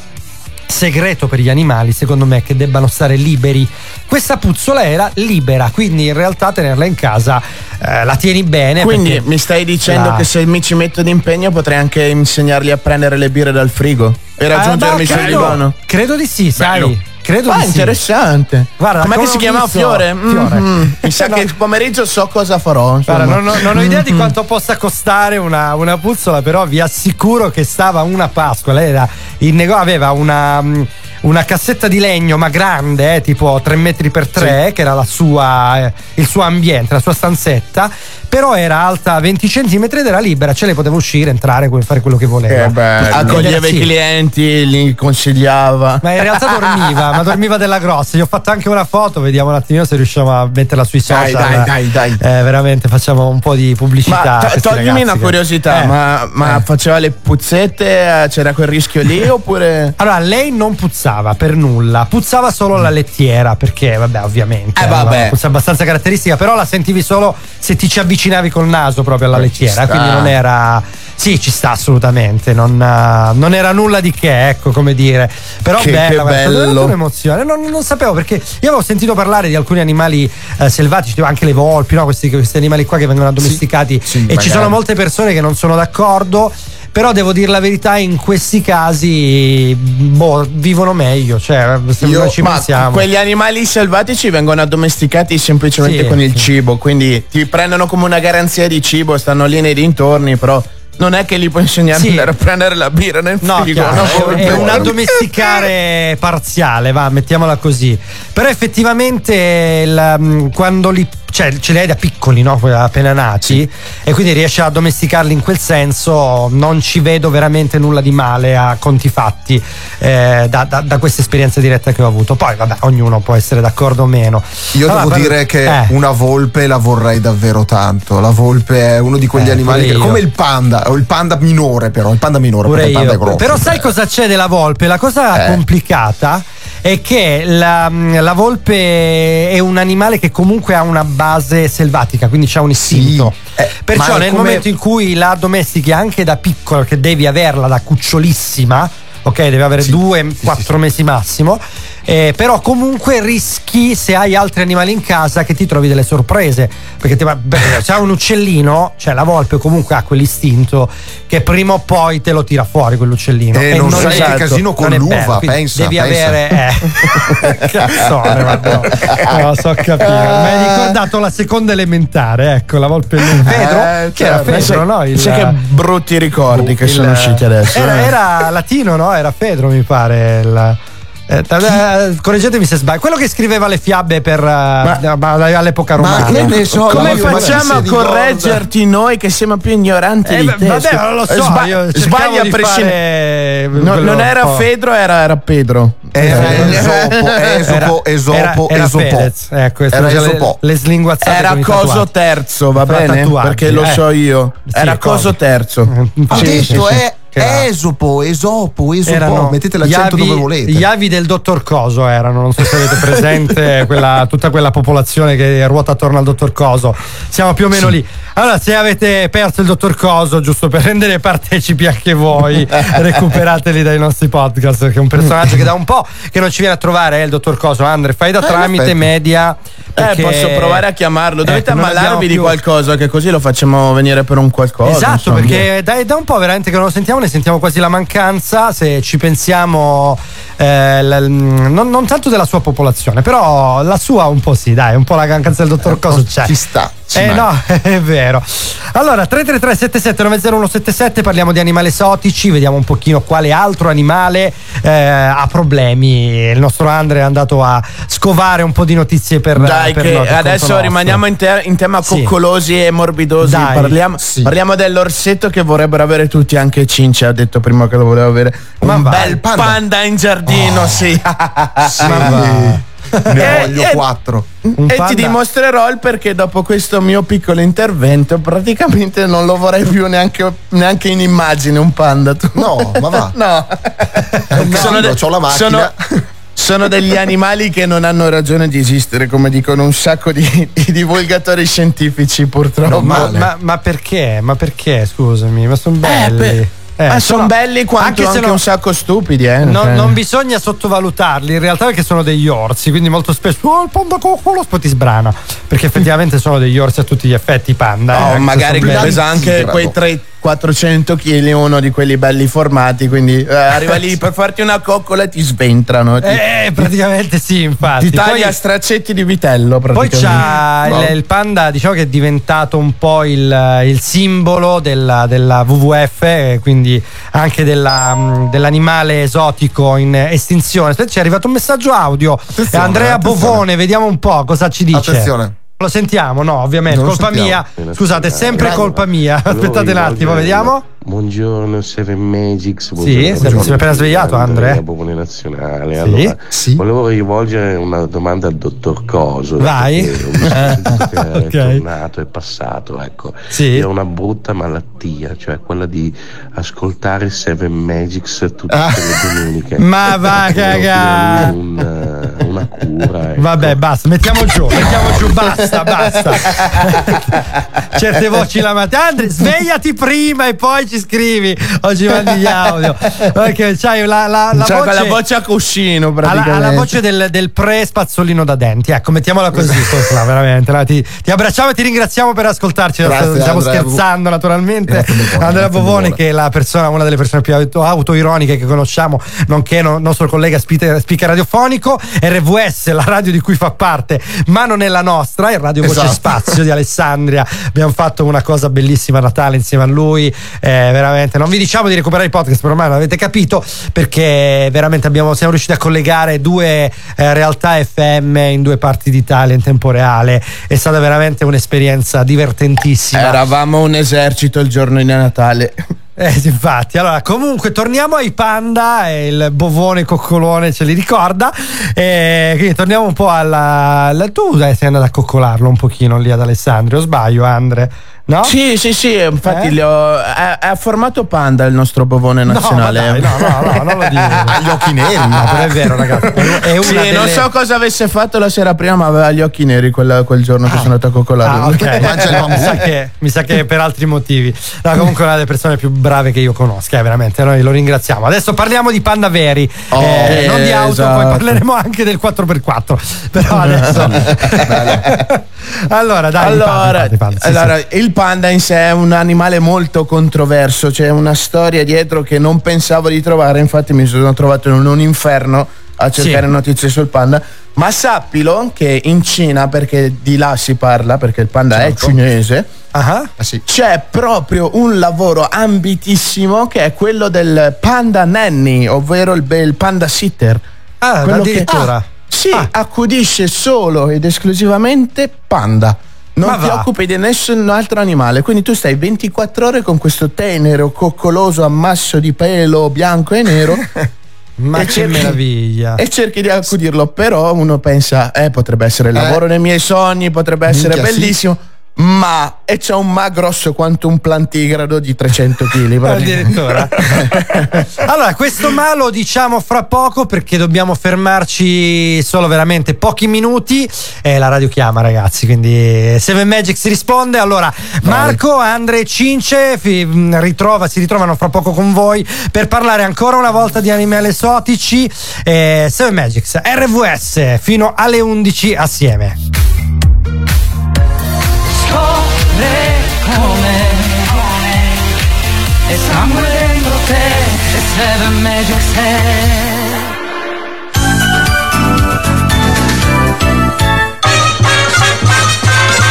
segreto per gli animali, secondo me, che debbano stare liberi. Questa puzzola era libera, quindi in realtà tenerla in casa eh, la tieni bene. Quindi mi stai dicendo la- che se mi ci metto d'impegno potrei anche insegnarli a prendere le birre dal frigo e Ah, raggiungermi beh, sul divano? credo di sì, sai. Credo Ah, di sì. interessante. Guarda, Com'è che si chiama Fiore? Fiore. Mm, mi sa No. che il pomeriggio so cosa farò. Guarda, non, ho- non ho idea di quanto possa costare una, una puzzola, però vi assicuro che stava una Pasqua. Lei era in nego- aveva una, mm, una cassetta di legno, ma grande, eh, tipo 3 metri per 3, che era la sua, eh, il suo ambiente, la sua stanzetta. Però era alta 20 cm ed era libera, ce lei poteva uscire, entrare, fare quello che voleva. Che bello. Accoglieva Sì. i clienti, li consigliava. Ma in realtà dormiva, ma dormiva della grossa. Gli ho fatto anche una foto, vediamo un attimino se riusciamo a metterla sui Dai, social. dai, dai, dai. Eh, veramente facciamo un po' di pubblicità. Ma to- toglimi una curiosità, Eh. ma, ma faceva le puzzette? eh, C'era quel rischio lì oppure. Allora, lei non puzzava per nulla, puzzava solo la lettiera, perché, vabbè, ovviamente. Eh, vabbè. puzza abbastanza caratteristica, però la sentivi solo se ti ci avvicinavi col naso proprio alla ci lettiera, quindi non era. Sì, ci sta assolutamente, non, eh, non era nulla di che, ecco come dire. Però Che- bella, che guarda, bello. un'emozione. Non, non sapevo perché io avevo sentito parlare di alcuni animali eh, selvatici, tipo anche le volpi, no? questi, questi animali qua che vengono addomesticati. sì, e ci magari. sono molte persone che non sono d'accordo. Però devo dire la verità, in questi casi boh, vivono meglio. Cioè, se Io- ci Ma pensiamo. quegli animali selvatici vengono addomesticati semplicemente Sì, con il sì. cibo, quindi ti prendono come una garanzia di cibo, stanno lì nei dintorni, però non è che gli puoi insegnare Sì. ad andare a prendere la birra nel No, frigo. no? è, è un addomesticare parziale, va, mettiamola così. Però effettivamente il, mm, quando li cioè ce li hai da piccoli, no? appena nati, e quindi riesci a addomesticarli in quel senso, non ci vedo veramente nulla di male a conti fatti eh, da, da- da questa esperienza diretta che ho avuto. Poi, vabbè, ognuno può essere d'accordo o meno. Io Allora, devo per- dire che eh. una volpe la vorrei davvero tanto. La volpe è uno di quegli Eh, animali che, come il panda, o il panda minore però, il panda minore, Pure perché il panda io. è grosso. Però sai cosa c'è della volpe? La cosa Eh. complicata è che la, la volpe è un animale che comunque ha una base selvatica, quindi c'ha un istinto. eh, Perciò nel come- momento in cui la domestichi anche da piccola, che devi averla da cucciolissima, ok, deve avere due, quattro mesi massimo. Eh, però comunque rischi se hai altri animali in casa che ti trovi delle sorprese perché ti va- beh, se hai un uccellino cioè la volpe comunque ha quell'istinto che prima o poi te lo tira fuori quell'uccellino E non sai è- che casino con non l'uva, bello, pensa, devi pensa. avere eh. cazzone guarda. non lo so capire mi hai ricordato la seconda elementare ecco la volpe l'uva Fedro Eh, che era certo. Fedro no? Il- Sai che brutti ricordi che il- sono usciti adesso. Era, eh. era latino, no? Era Fedro, mi pare. il- eh, eh, correggetemi se sbaglio. Quello che scriveva le fiabe per, eh, ma- all'epoca romana. che ne so, Come ma facciamo a correggerti noi che siamo più ignoranti Eh, di vabbè, non lo so. Sba- sbaglia a prescindere. No, non era. Fedro, era, era Pedro. Era Eh, Esopo, Esopo, Esopo, era, era Esopo. Ecco, Era le, Esopo. le slinguazzate Era coso terzo, va bene? Perché lo eh. so io. Sì, Era coso terzo. Ho detto sì, sì. Che va. Esopo, Esopo, Esopo. Erano Mettete l'accento avi- dove volete. Gli avi del dottor Coso erano, non so se avete presente quella- tutta quella popolazione che ruota attorno al dottor Coso. Siamo più o meno lì. Allora, se avete perso il dottor Coso, giusto per rendere partecipi anche voi, recuperateli dai nostri podcast, perché è un personaggio che da un po' che non ci viene a trovare, è il dottor Coso. Andre, fai da Eh, tramite effetti. Eh, perché- posso provare a chiamarlo. Dovete non ammalarvi di più- qualcosa, che così lo facciamo venire per un qualcosa. Esatto, insomma. perché da, da un po' veramente che non lo sentiamo, ne sentiamo quasi la mancanza. Se ci pensiamo, eh, l- non, non tanto della sua popolazione, però la sua un po' sì, dai, un po' la mancanza del dottor Coso c'è. Ci sta. ci Eh manca. no, è vero. Allora, 333 77 90177 parliamo di animali esotici, vediamo un pochino quale altro animale eh, ha problemi. Il nostro Andre è andato a scovare un po' di notizie per Dai, per che adesso rimaniamo in, te- in tema Sì. coccolosi e morbidosi. Dai, parliamo, sì. parliamo dell'orsetto che vorrebbero avere tutti. Anche Cince ha detto prima che lo voleva avere. Ma un bel panda. panda. in giardino, sì. Sì. Ma va. Ne voglio quattro. Un e ti dimostrerò il perché dopo questo mio piccolo intervento praticamente non lo vorrei più neanche, neanche in immagine un panda. tu. No, ma va. no. Sono c'ho la macchina. sono- sono degli animali che non hanno ragione di esistere, come dicono un sacco di, di divulgatori scientifici, purtroppo. Ma, ma- ma perché? Ma perché? Scusami, ma sono belli. beh, Eh, ma sono sono- belli quanto anche anche, no- un sacco stupidi, eh. Non, cioè. non bisogna sottovalutarli in realtà perché sono degli orsi, quindi molto spesso oh, il panda coccolo poi ti sbrana. Perché effettivamente sono degli orsi a tutti gli effetti, panda. eh, No, anche se magari pesa anche Bravo. quei 3 400 kg uno di quelli belli formati quindi eh, arriva lì per farti una coccola e ti sventrano ti, Eh, praticamente sì, infatti. ti taglia Poi- straccetti di vitello Poi praticamente c'ha No. il, il panda, diciamo che è diventato un po' il, il simbolo della, della WWF, eh, quindi anche della, mh, dell'animale esotico in estinzione. Aspetta, Ci è arrivato un messaggio audio. Attenzione, Andrea attenzione. Bovone, vediamo un po' cosa ci dice. Attenzione. Lo sentiamo? No, ovviamente, Non colpa sentiamo. mia. Scusate, è sempre colpa mia. Aspettate un attimo, vediamo. Buongiorno Seven Magics. Sì, si è appena svegliato, Andre. Popone Nazionale. Sì. Allora, Sì. volevo rivolgere una domanda al dottor Coso. Vai. che è tornato, è passato. Ecco. Sì. Io ho una brutta malattia, cioè quella di ascoltare Seven Magics tutte Ah. le domeniche. Ma va chiedergli un, eh, una cura. ecco. Vabbè, basta, mettiamo giù, mettiamo giù, basta, basta. Certe voci la mattina. Andre, svegliati prima e poi ci scrivi. Oggi mandi gli audio. Perché c'hai la, la, la C'ha voce. quella voce a cuscino alla, praticamente alla voce del, del pre-spazzolino da denti, ecco, mettiamola così, Cosla, veramente. no? Ti, ti abbracciamo e ti ringraziamo per ascoltarci. Grazie, Stiamo Andrea. scherzando, naturalmente. Grazie, Bovone, Andrea Bovone, che è la persona, una delle persone più auto- autoironiche che conosciamo, nonché no- nostro collega speaker, speaker radiofonico. RV RVS, la radio di cui fa parte, ma non è la nostra, è Radio Voce Esatto. Spazio di Alessandria. Abbiamo fatto una cosa bellissima a Natale insieme a lui. eh, veramente, non vi diciamo di recuperare i podcast, per ormai l'avete capito, perché veramente abbiamo, siamo riusciti a collegare due eh, realtà FM in due parti d'Italia in tempo reale. È stata veramente un'esperienza divertentissima. Eravamo un esercito il giorno di Natale. Eh, infatti, allora comunque torniamo ai panda, e il bovone coccolone ce li ricorda. E quindi torniamo un po' alla. alla- tu sei andato a coccolarlo un pochino lì ad Alessandria, o sbaglio, Andre? No? Sì, sì, sì, infatti Eh? ho- è, è formato panda il nostro bovone No, nazionale. ma dai, no, no, no, non lo dire. Ha gli occhi neri. No, però è vero, ragazzi. È Sì, delle... non so cosa avesse fatto la sera prima, ma aveva gli occhi neri quel, quel giorno che sono andato a coccolarlo. Ah, ok. Mangia il bambù. mi, sa che, mi sa che per altri motivi. No, comunque è una delle persone più brave che io conosca, eh, veramente. Noi lo ringraziamo. Adesso parliamo di panda veri, Oh, eh, non di auto, esatto. poi parleremo anche del 4x4. Però adesso. allora, dai, di panda, Allora, di panda, sì, allora, sì. il panda in sé è un animale molto controverso, c'è una storia dietro che non pensavo di trovare, infatti mi sono trovato in un inferno a cercare Sì. notizie sul panda. Ma sappilo che in Cina, perché di là si parla, perché il panda Certo. è cinese, Ah, sì. c'è proprio un lavoro ambitissimo che è quello del panda nanny, ovvero il, il panda sitter. Ah, Quello che- addirittura. Ah, sì, Ah. accudisce solo ed esclusivamente panda. Non Ma ti va. occupi di nessun altro animale, quindi tu stai 24 ore con questo tenero, coccoloso ammasso di pelo bianco e nero Ma E che cerchi- meraviglia. e cerchi di accudirlo, però uno pensa, eh, potrebbe essere il Eh. lavoro dei miei sogni, potrebbe essere Minchia, sì. Ma e c'è un ma grosso quanto un plantigrado di 300 kg. Addirittura. allora, questo ma lo diciamo fra poco perché dobbiamo fermarci solo veramente pochi minuti. E la radio chiama, ragazzi. Quindi Seven Magic si risponde. Allora, Marco, Andre e Cince ritrova, si ritrovano fra poco con voi per parlare ancora una volta di animali esotici. Eh, Seven Magics, RVS fino alle 11 assieme. Scopre come E sangue dentro te E Seven Magic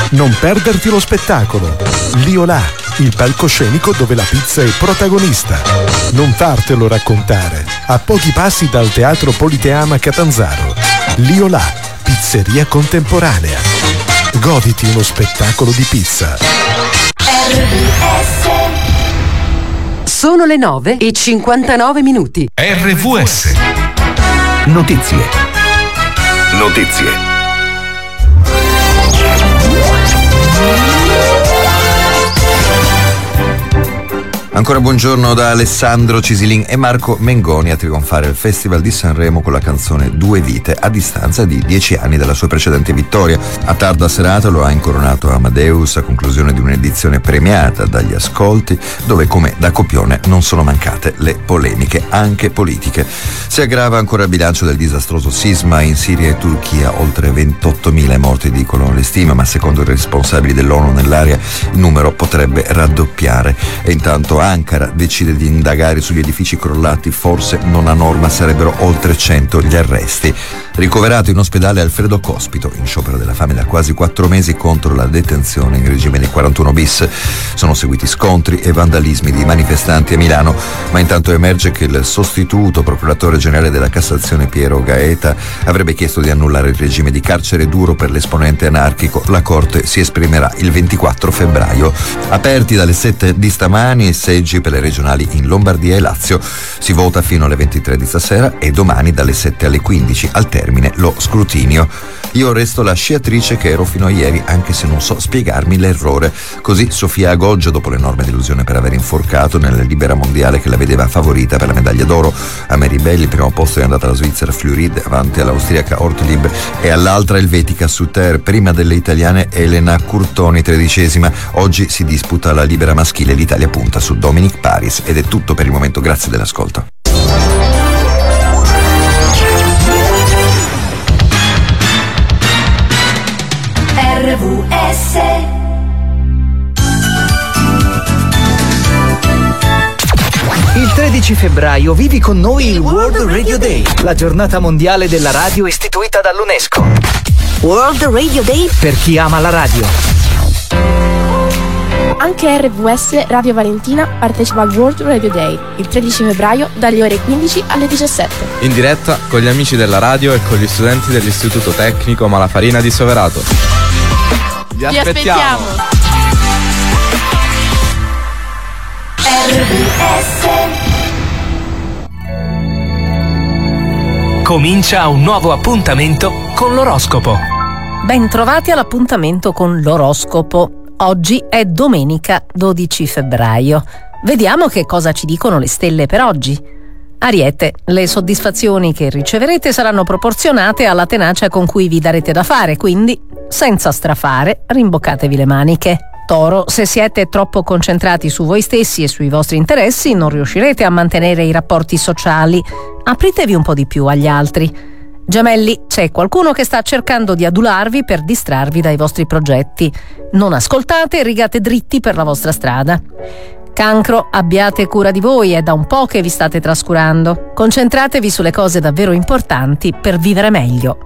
Non perderti lo spettacolo. Liolà, il palcoscenico dove la pizza è protagonista. Non fartelo raccontare. A pochi passi dal Teatro Politeama Catanzaro. Liolà, pizzeria contemporanea. Goditi uno spettacolo di pizza. Sono le 9 e 59 minuti. RVS. Notizie. Notizie. Ancora buongiorno da Alessandro Cisilin e Marco Mengoni a trionfare al Festival di Sanremo con la canzone Due vite a distanza di dieci anni dalla sua precedente vittoria. A tarda serata lo ha incoronato Amadeus a conclusione di un'edizione premiata dagli ascolti dove come da copione non sono mancate le polemiche anche politiche. Si aggrava ancora il bilancio del disastroso sisma in Siria e Turchia, oltre 28.000 morti dicono le stime, ma secondo i responsabili dell'ONU nell'area il numero potrebbe raddoppiare e intanto Ankara decide di indagare sugli edifici crollati, forse non a norma sarebbero oltre 100 gli arresti. Ricoverato in ospedale Alfredo Cospito, in sciopero della fame da quasi quattro mesi contro la detenzione in regime del 41 bis. Sono seguiti scontri e vandalismi di manifestanti a Milano, ma intanto emerge che il sostituto procuratore generale della Cassazione Piero Gaeta avrebbe chiesto di annullare il regime di carcere duro per l'esponente anarchico. La Corte si esprimerà il 24 febbraio. Aperti dalle 7 di stamani i seggi per le regionali in Lombardia e Lazio. Si vota fino alle 23 di stasera e domani dalle 7 alle 15 al termine lo scrutinio. Io resto la sciatrice che ero fino a ieri anche se non so spiegarmi l'errore. Così Sofia Agoggio dopo l'enorme delusione per aver inforcato nella libera mondiale che la vedeva favorita per la medaglia d'oro. A Mary Belli il primo posto è andata la Svizzera Flurid avanti all'austriaca Ortlieb e all'altra Elvetica Suter prima delle italiane Elena Curtoni tredicesima. Oggi si disputa la libera maschile l'Italia punta su Dominic Paris ed è tutto per il momento grazie dell'ascolto. RVS Il 13 13 febbraio vivi con noi il World Radio Day, la giornata mondiale della radio istituita dall'UNESCO. World Radio Day Per chi ama la radio. Anche RVS Radio Valentina partecipa al World Radio Day il 13 febbraio dalle ore 15 alle 17. In diretta con gli amici della radio e con gli studenti dell'Istituto Tecnico Malafarina di Soverato. Vi Vi aspettiamo. Comincia un nuovo appuntamento con l'oroscopo. Bentrovati all'appuntamento con l'oroscopo. Oggi è domenica 12 febbraio. Vediamo che cosa ci dicono le stelle per oggi. Ariete, le soddisfazioni che riceverete saranno proporzionate alla tenacia con cui vi darete da fare, quindi senza strafare, rimboccatevi le maniche. Toro, se siete troppo concentrati su voi stessi e sui vostri interessi, non riuscirete a mantenere i rapporti sociali. Apritevi un po' di più agli altri. Gemelli, c'è qualcuno che sta cercando di adularvi per distrarvi dai vostri progetti. Non ascoltate e rigate dritti per la vostra strada. Cancro, abbiate cura di voi, è da un po' che vi state trascurando. Concentratevi sulle cose davvero importanti per vivere meglio.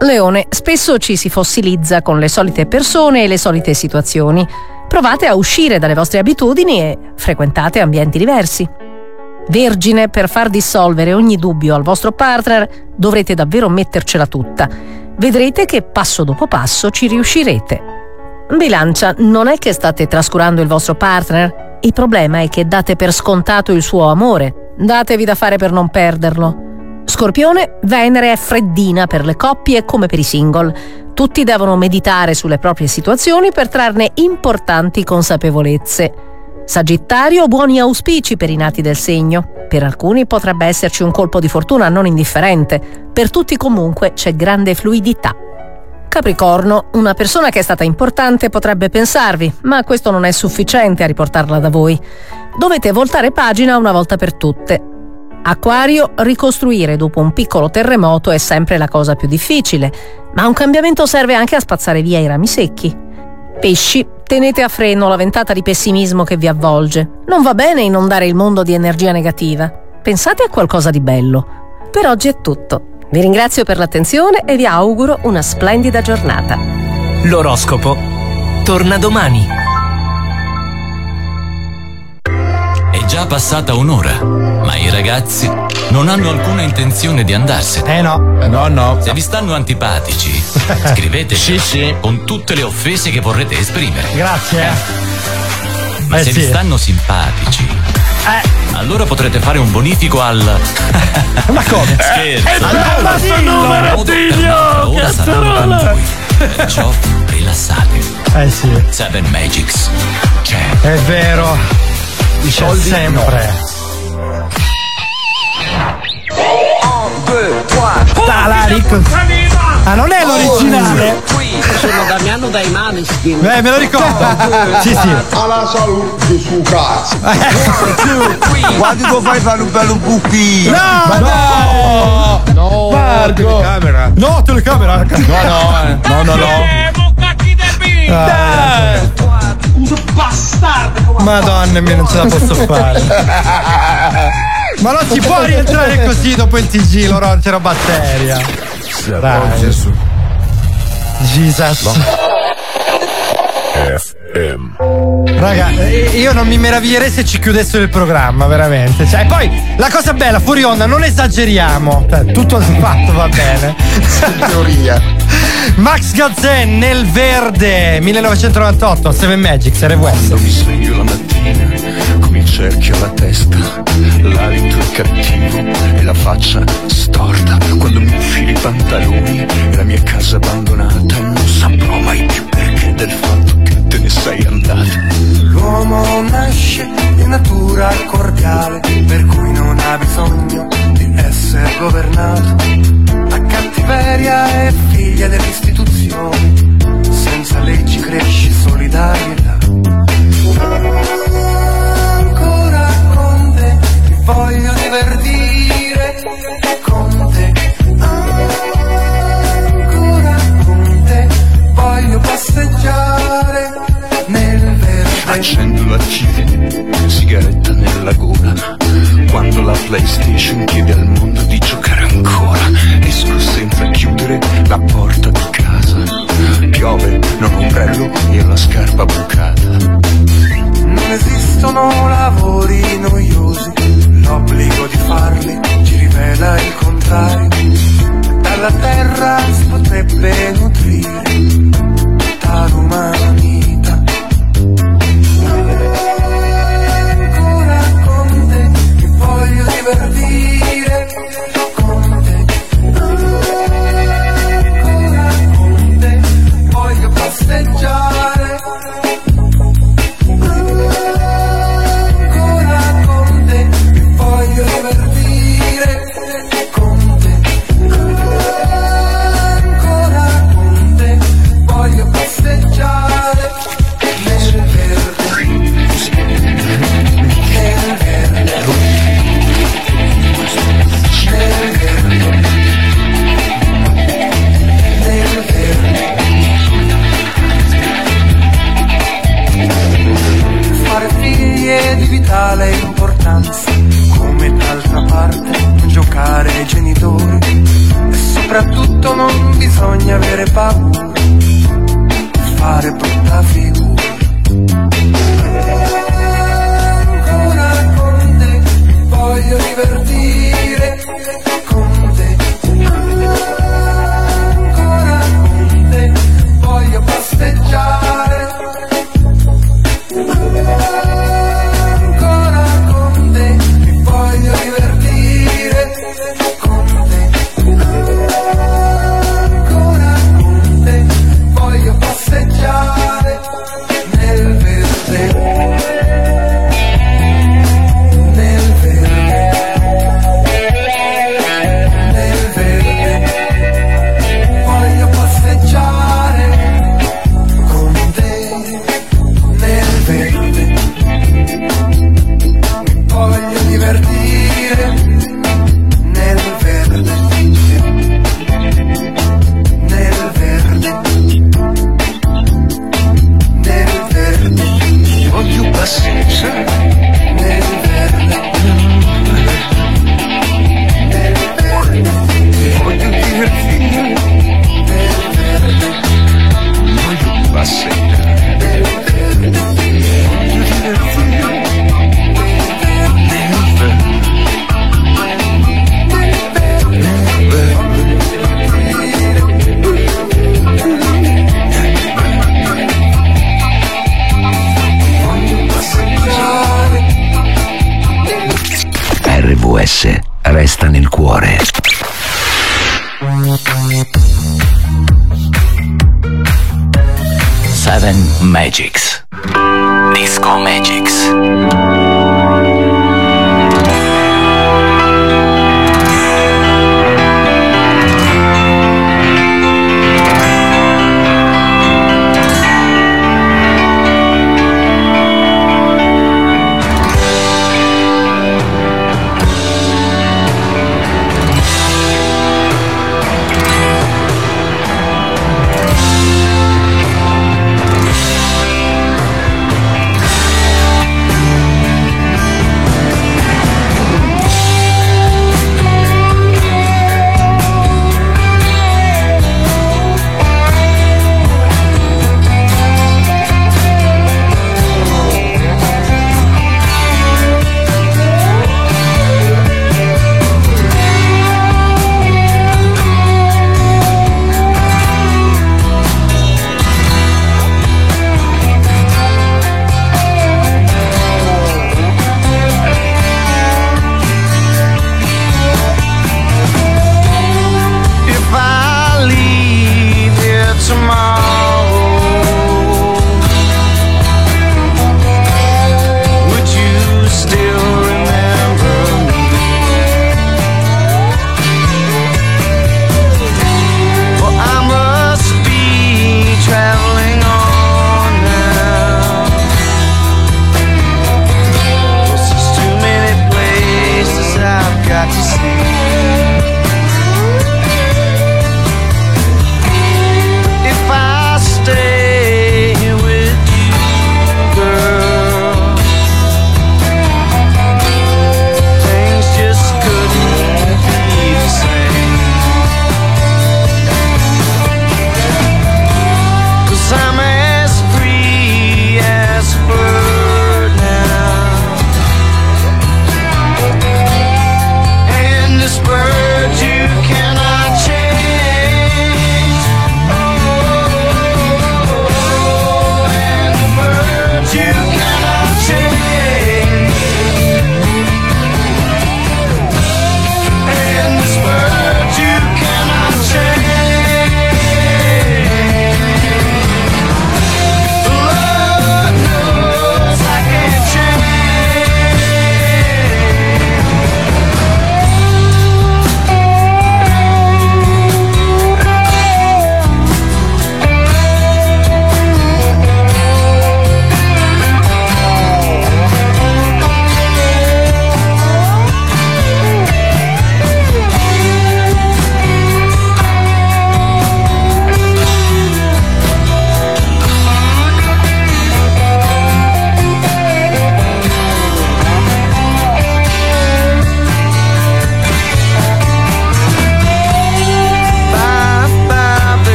Leone, spesso ci si fossilizza con le solite persone e le solite situazioni. Provate a uscire dalle vostre abitudini e frequentate ambienti diversi. Vergine, per far dissolvere ogni dubbio al vostro partner dovrete davvero mettercela tutta. Vedrete che passo dopo passo ci riuscirete. Bilancia, non è che state trascurando il vostro partner? Il problema è che date per scontato il suo amore. Datevi da fare per non perderlo. Scorpione, Venere è freddina per le coppie come per i single. Tutti devono meditare sulle proprie situazioni per trarne importanti consapevolezze. Sagittario, buoni auspici per i nati del segno. Per alcuni potrebbe esserci un colpo di fortuna non indifferente, per tutti comunque c'è grande fluidità. Capricorno, una persona che è stata importante potrebbe pensarvi, ma questo non è sufficiente a riportarla da voi. Dovete voltare pagina una volta per tutte. Acquario, ricostruire dopo un piccolo terremoto è sempre la cosa più difficile, ma un cambiamento serve anche a spazzare via i rami secchi. Pesci, tenete a freno la ventata di pessimismo che vi avvolge. Non va bene inondare il mondo di energia negativa. Pensate a qualcosa di bello. Per oggi è tutto. Vi ringrazio per l'attenzione e vi auguro una splendida giornata. L'oroscopo torna domani. Già passata un'ora, ma i ragazzi non hanno alcuna intenzione di andarsene. Eh no. No, no. Se vi stanno antipatici, scrivete sì, sì. con tutte le offese che vorrete esprimere. Grazie. Ma Eh se sì. vi stanno simpatici, Eh, allora potrete fare un bonifico al. ma come? Scherzo! Basta Il numero, modo per Dio, l'altra ora sarà con voi. Perciò rilassate. Eh sì. Seven Magics. C'è. È vero. I soldi sempre. Rico. Ah, non è l'originale. Sono Damiano dai Maneskin. Eh, me lo ricordo. Sì, sì. Alla salute su cazzo. Quando tu fai fare un bello buchino? No, no, no, Marco. telecamera. No, telecamera. No, no, eh. no, no, no. Ah, bastardo. Madonna mia, non ce la posso fare. Ma non si può rientrare così dopo il TG, loro non c'era batteria. Dai. Gesù. Jesus. FM. Raga, eh, io non mi meraviglierei se ci chiudessero il programma, veramente. Cioè, poi la cosa bella, fuori onda, non esageriamo. Cioè, tutto fatto va bene. teoria. Max Gazzè nel verde 1998, Seven Magics, RWS. mi sveglio la mattina con il cerchio alla testa, l'alito è cattivo e la faccia storta. Quando mi infili i pantaloni e la mia casa abbandonata, non saprò mai più perché del fatto ne sei andato. L'uomo nasce di natura cordiale, per cui non ha bisogno di essere governato. La cattiveria è figlia delle istituzioni, senza leggi cresce solidarietà. accendo la TV, sigaretta nella gola. Quando la PlayStation chiede al mondo di giocare ancora, esco senza chiudere la porta di casa. Piove, non ombrello e la scarpa bucata. Non esistono lavori noiosi, l'obbligo di farli ci rivela il contrario. Dalla terra si potrebbe nutrire tutta l'umano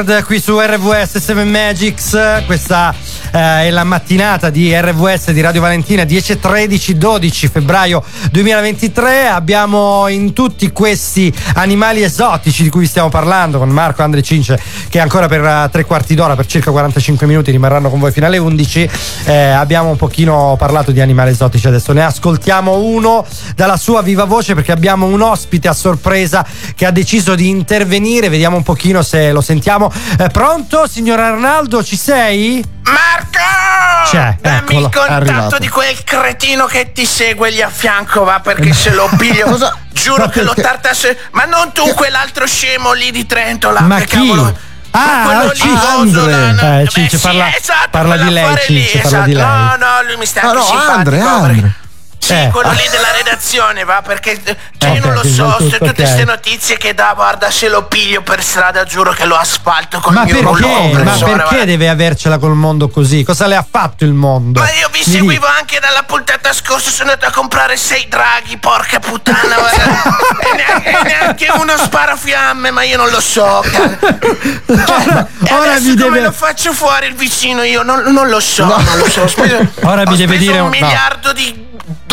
Skinner qui su RVS 7 Magics. Questa eh, è la mattinata di RVS di Radio Valentina 10 e 13 12 febbraio 2023. Abbiamo in tutti questi animali esotici di cui stiamo parlando con Marco Andre Cince che ancora per eh, tre quarti d'ora, per circa 45 minuti rimarranno con voi fino alle 11. Eh, abbiamo un pochino parlato di animali esotici adesso ne ascoltiamo uno dalla sua viva voce perché abbiamo un ospite a sorpresa che ha deciso di intervenire. Vediamo un pochino se lo sentiamo. Eh, pronto, signor Arnaldo, ci sei? Marco! C'è, Dammi eccolo, il è arrivato. contatto di quel cretino che ti segue lì a fianco, va, perché se lo piglio. Giuro Ma che lo tartasse. Ma non tu, quell'altro scemo lì di Trento, là. Ma chi? cavolo. Ah, quello ah, Cince. no, Eh, Cince, sì, parla- esatto, parla di lei, Cince, parla di esatto. lei. No, no, lui mi sta Ah, no, simpatico. Andre, perché- Andre. Sì, Eh. quello lì della redazione, va, perché cioè, io Ok, non lo so, se tutte queste notizie che dà, guarda, se lo piglio per strada, giuro che lo asfalto col Ma mio perché? rullone, Ma perché va. deve avercela col mondo così? Cosa le ha fatto il mondo? Ma io vi Mi seguivo anche dalla puntata scorsa, sono andato a comprare sei draghi, porca puttana, e, neanche, e neanche uno spara fiamme, ma io non lo so. Cioè, ora mi come deve- lo faccio fuori il vicino? Io non, non lo so, non lo so. Speso, Ora mi deve dire un no. miliardo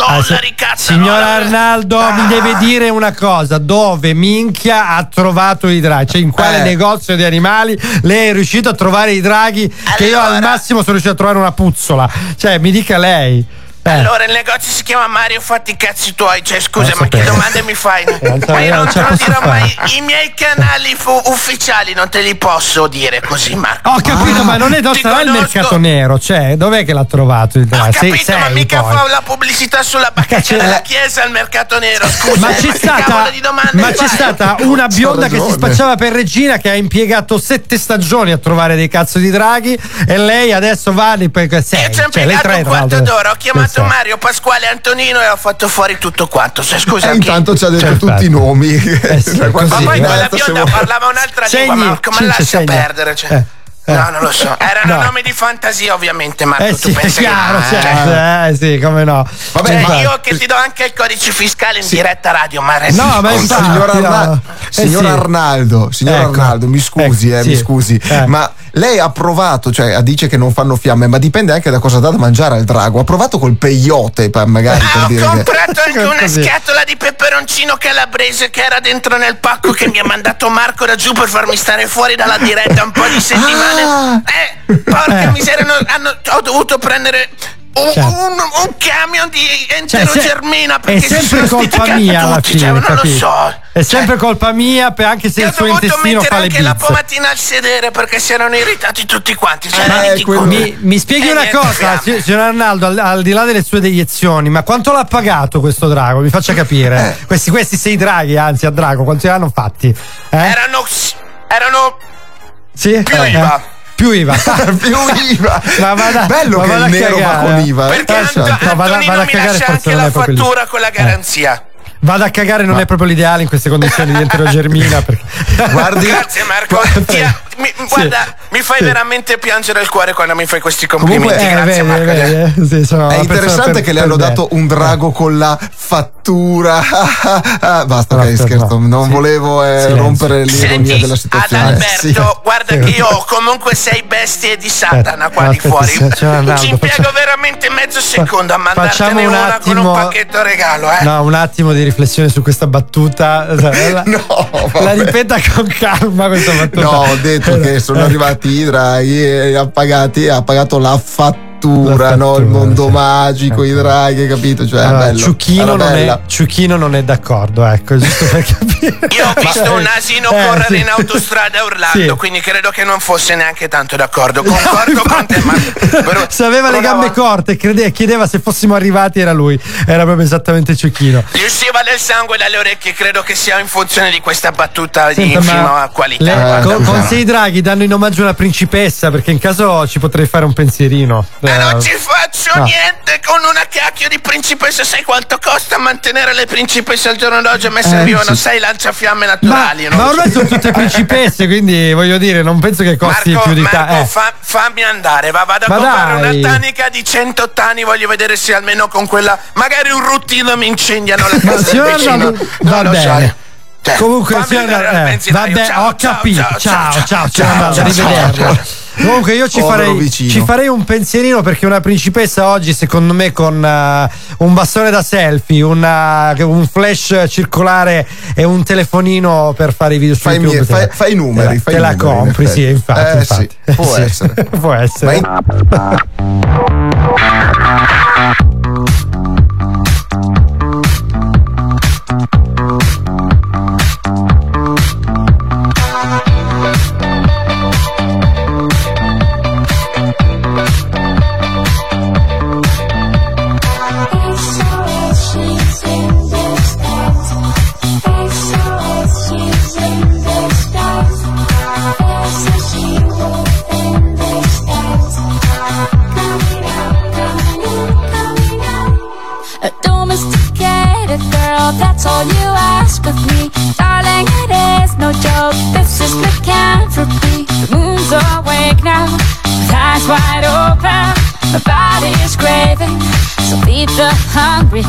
Ah, dollari, cazzo. Signor no? Arnaldo, mi deve dire una cosa: dove minchia ha trovato i draghi? Cioè, in quale Eh. negozio di animali lei è riuscito a trovare i draghi? Che io al massimo sono riuscito a trovare una puzzola. Cioè, mi dica lei. Eh. Allora il negozio si chiama Mario Fatti i cazzi tuoi, cioè scusa Non ma che domande mi fai? ma io io non non ce te lo dirò mai, i miei canali fu- ufficiali non te li posso dire così Marco. Ho capito, ma non è Ti sarà il mercato nero, cioè, dov'è che l'ha trovato il? Sei- Capito, ma sei mica poi. fa la pubblicità sulla bacchetta della chiesa al mercato nero, scusa. Ma eh, c'è che stata, ma c'è stata una bionda che si spacciava per regina che ha impiegato sette stagioni a trovare dei cazzo di draghi e lei adesso va lì per sei. Io ci ho Cioè, impiegato un quarto d'ora, ho chiamato Sì, sì. Mario Pasquale Antonino e ho fatto fuori tutto quanto. Se scusa, E chi- intanto ci ha detto Perfetto. tutti i nomi. Eh sì, così, Ma poi quella bionda parlava un'altra Segni, lingua, Marco, ma Cince, lascia segni. perdere. Cioè. Eh, eh. No, non lo so. Erano No. nomi di fantasia, ovviamente, Marco. Eh tu sì, è pensi chiaro, che... certo, eh sì, come no. Cioè, Infatti. io che ti do anche il codice fiscale in diretta radio, ma resti No, ma infatti, Signor, Arna- no. Eh signor sì. Arnaldo, signor Ecco. Arnaldo, mi scusi, Ecco, eh, sì. mi scusi, Eh. ma lei ha provato, cioè dice che non fanno fiamme, ma dipende anche da cosa dà da mangiare al drago. Ha provato col peyote, magari per Ah, ho dire che. comprato anche una Così. scatola di peperoncino calabrese che era dentro nel pacco che mi ha mandato Marco da giù per farmi stare fuori dalla diretta un po' di settimane. Eh, porca Eh. miseria, no- hanno- ho dovuto prendere un, Certo. un- un camion di Cioè, enterogermina se- è perché si sempre colpa mia alla fine, cioè, non lo so. È sempre colpa mia, anche se il ho suo dovuto intestino mettere fa le anche la bizze. pomatina al sedere perché si erano irritati tutti quanti. Cioè, Eh, conto. Mi, mi spieghi Eh, una cosa, signor Arnaldo, al, al di là delle sue deiezioni, ma quanto l'ha pagato questo drago? Mi faccia capire. Questi, questi sei draghi, anzi, a drago, quanti ne hanno fatti? Eh? Erano. erano Sì? più Eh, IVA. Eh. Più IVA. più IVA. Ma vada- Bello ma che il nero va con eh. IVA. Perché Eh, Anto- certo. No, vada- vada a mi cagare, anche la fattura con la garanzia. Vada a cagare, non è proprio l'ideale in queste condizioni di enterogermina. Perché... Guardi, Grazie Marco. Ti- mi- guarda, mi fai sì. veramente piangere il cuore quando mi fai questi Comunque, complimenti. Eh, Grazie vedi, Marco. vedi, eh, sì, È interessante per- che le hanno bene. dato un drago con la fattura. Basta, ok, scherzo. no. Non Sì. volevo eh, rompere l'ironia della situazione. Adalberto, Sì. guarda che io ho comunque sei bestie di Satana qua di fuori. sì, Ci impiego facciamo- veramente mezzo secondo a mandartene un una con attimo- un pacchetto regalo, eh. No, un attimo di riflessione su questa battuta. La, la ripeta con calma questa battuta. No, ho detto che sono Eh. arrivati i draghi e ha, pagati, ha pagato la fattura, La no? il fattura, mondo sì. magico, i draghi, capito? Cioè, Allora, bello. Ciuchino, non è. Ciuchino non è d'accordo, ecco, giusto per capire. Io ho visto un asino Eh, correre sì. in autostrada urlando, Sì. quindi credo che non fosse neanche tanto d'accordo. Concordo con te, ma Se aveva le gambe corte crede- chiedeva se fossimo arrivati, era lui. Era proprio esattamente Ciuchino. gli usciva del sangue dalle orecchie, credo che sia in funzione di questa battuta di Senta, ma infima qualità. le- guarda. con, con sei draghi danno in omaggio una principessa perché in caso ci potrei fare un pensierino. Ma Eh, non ci faccio no. niente con una cacchio di principessa. Sai quanto costa mantenere le principesse al giorno d'oggi? A me servivano sì. sei lanciafiamme Ma, naturali. non ma so. ormai sono tutte principesse, quindi voglio dire, non penso che costi Marco, più di Marco, ta- eh. fa- fammi andare, va, vado a Ma comprare dai. una tanica di 108 anni, voglio vedere se almeno con quella, magari un ruttino mi incendiano la Ma casa del vicino. Arnaldo, Non va bene. Comunque, fammi signor- andare al eh, vabbè, Ciao, ho ciao, capito. ciao, Ciao, ciao, ciao, ciao, ciao, ciao, arrivederla. ciao. Comunque io ci farei, ci farei un pensierino perché una principessa oggi secondo me con eh, un bastone da selfie, una- un flash circolare e un telefonino per fare i video su Fai, YouTube. mie- te la- fai- fai i numeri, te la- fai te i la numeri, in compri, sì, effetti. infatti. Eh, infatti. sì, può Sì, essere. può essere. A My body is craving, so feed the hungry.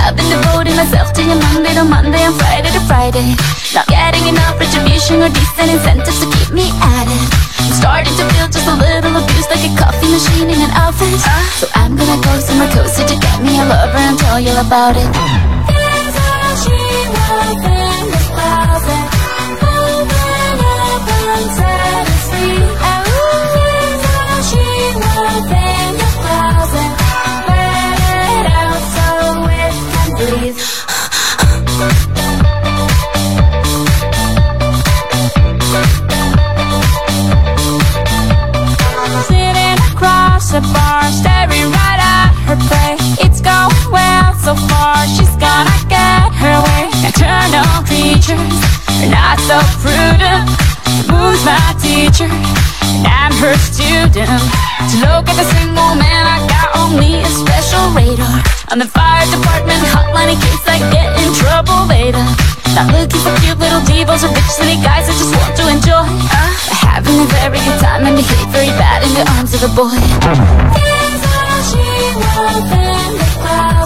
I've been devoting myself to you Monday to Monday and Friday to Friday. Not getting enough retribution or decent incentives to keep me at it. I'm starting to feel just a little abused like a coffee machine in an office. So I'm gonna go somewhere cozy to get me a lover and tell you about it. So far, she's gonna get her way. Nocturnal creatures not so prudent. Who's my teacher? And I'm her student. To look at the single man, I got on me a special radar. On the fire department hotline in case I get in trouble later. Not looking for cute little divas or rich city guys I just want to enjoy. Uh, having a very good time and behave very bad in the arms of a boy. Here's how she was in the closet.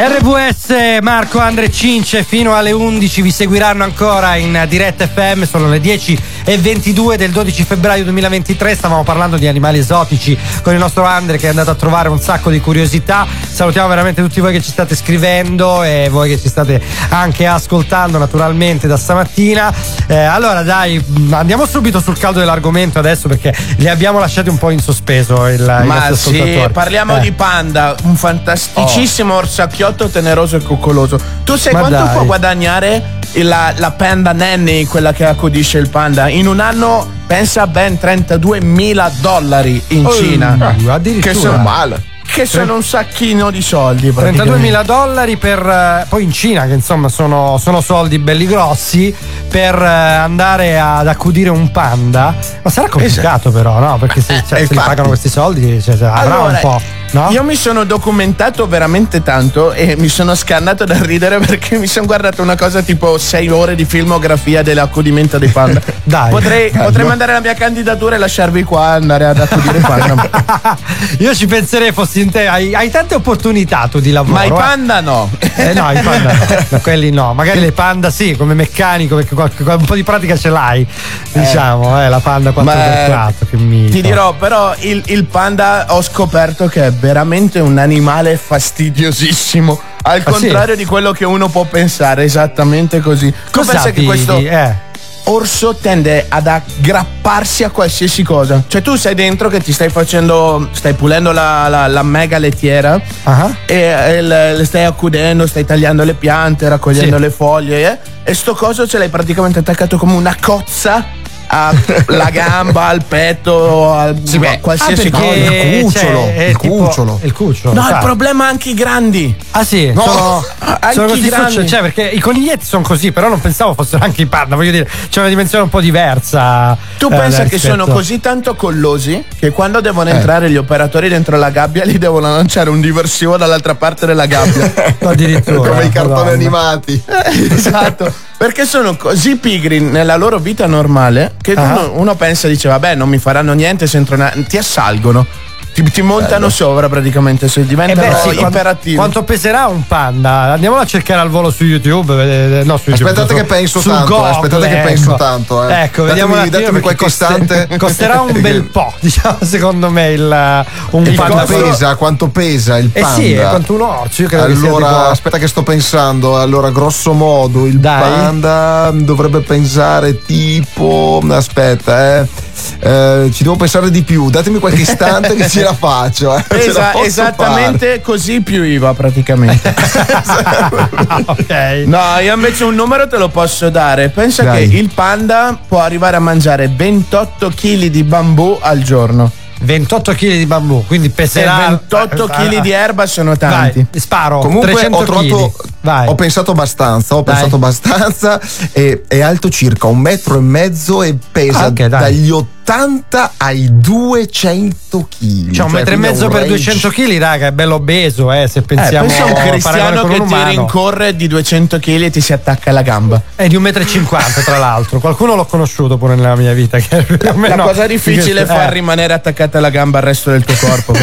RVS, Marco, Andre Cince fino alle 11 vi seguiranno ancora in diretta FM, sono le 10 e 22 del 12 febbraio 2023, stavamo parlando di animali esotici con il nostro Andre che è andato a trovare un sacco di curiosità, salutiamo veramente tutti voi che ci state scrivendo e voi che ci state anche ascoltando naturalmente da stamattina. Eh, allora dai, andiamo subito sul caldo dell'argomento adesso perché li abbiamo lasciati un po' in sospeso il, Ma sì, parliamo Eh. di panda, un fantasticissimo orsacchiotto teneroso e coccoloso. Tu sai Ma quanto dai. può guadagnare la, la panda nanny, quella che accudisce il panda? In un anno pensa ben 32 mila dollari in Oh, Cina. addirittura. Che sono, che sono un sacchino di soldi. 32.000 dollari per eh, poi in Cina che insomma sono, sono soldi belli grossi per eh, andare ad accudire un panda. Ma sarà complicato però no? Perché se, cioè, Eh, se li pagano questi soldi cioè, avrà Allora, un po' No? Io mi sono documentato veramente tanto e mi sono scannato da ridere perché mi sono guardato una cosa tipo 6 ore di filmografia dell'accudimento dei panda. Dai. Potrei, potrei mandare la mia candidatura e lasciarvi qua andare ad accudire i panda. Io ci penserei fossi in te, hai, hai tante opportunità tu di lavoro. Ma i eh. panda no. Eh, no, i panda no. Quelli no. Magari le panda sì, come meccanico, perché qualche- un po' di pratica ce l'hai. Diciamo, eh, la panda 4x4, che mito. Ti dirò, però il, il panda ho scoperto che è veramente un animale fastidiosissimo. Al Ah, sì? contrario di quello che uno può pensare, esattamente così. Cosa pensa che questo eh. orso tende ad aggrapparsi a qualsiasi cosa. Cioè, tu sei dentro che ti stai facendo. stai pulendo la, la- la mega lettiera Ah. e, e le, le stai accudendo, stai tagliando le piante, raccogliendo Sì. le foglie. eh, e sto coso ce l'hai praticamente attaccato come una cozza alla gamba, al petto, al, a qualsiasi Ah, cosa. il cucciolo, c'è- è il tipo- cucciolo. Il cucciolo. No, il infatti. problema è anche i grandi. Ah sì, No, sono, anche sono i così grandi. cioè perché i coniglietti sono così, però non pensavo fossero anche i panda, voglio dire, c'è una dimensione un po' diversa. Tu eh, pensa che rispetto- sono così tanto collosi che quando devono Eh. entrare gli operatori dentro la gabbia li devono lanciare un diversivo dall'altra parte della gabbia. Addirittura. Come i cartoni animati. esatto. Perché sono così pigri nella loro vita normale che Ah. uno, uno pensa e dice vabbè non mi faranno niente se entro na-". ti assalgono. Ti, ti montano sopra praticamente se Eh diventano beh, sì, quanto, iperattivi. quanto peserà un panda? Andiamolo a cercare al volo su YouTube. eh, No, su YouTube Aspettate su- che penso su tanto, Google, aspettate che ecco. penso tanto, eh. Ecco, vediamo un Datemi- datemi perché qualche istante. Costerà un bel po', diciamo, secondo me il, un Il panda. quanto pesa, quanto pesa il Eh panda? sì, è quanto un orso. Io credo che Allora, tipo- aspetta che sto pensando. Allora, grosso modo, il Dai. panda dovrebbe pesare tipo. Aspetta, eh. Eh, ci devo pensare di più. Datemi qualche istante che ce la faccio. Eh. Ce la Esa- posso esattamente così più IVA praticamente. ok. No, io invece un numero te lo posso dare. Pensa Dai. che il panda può arrivare a mangiare 28 kg di bambù al giorno. 28 kg di bambù, quindi E peserà 28 kg di erba sono tanti. Vai, sparo. Comunque 300 ho trovato, chili. Vai. ho pensato abbastanza, ho Dai. pensato abbastanza e è alto circa un metro e mezzo e pesa Ah, ok, dai. dagli 80 ai 200 kg. Cioè un metro e mezzo per 200 kg, raga, è bello obeso, eh, se Eh, pensiamo pensa a un cristiano che ti rincorre di 200 kg e ti si attacca alla gamba. È di 1,50 m tra l'altro. Qualcuno l'ho conosciuto pure nella mia vita. Che La meno- cosa difficile è eh. far rimanere attaccata alla gamba al resto del tuo corpo.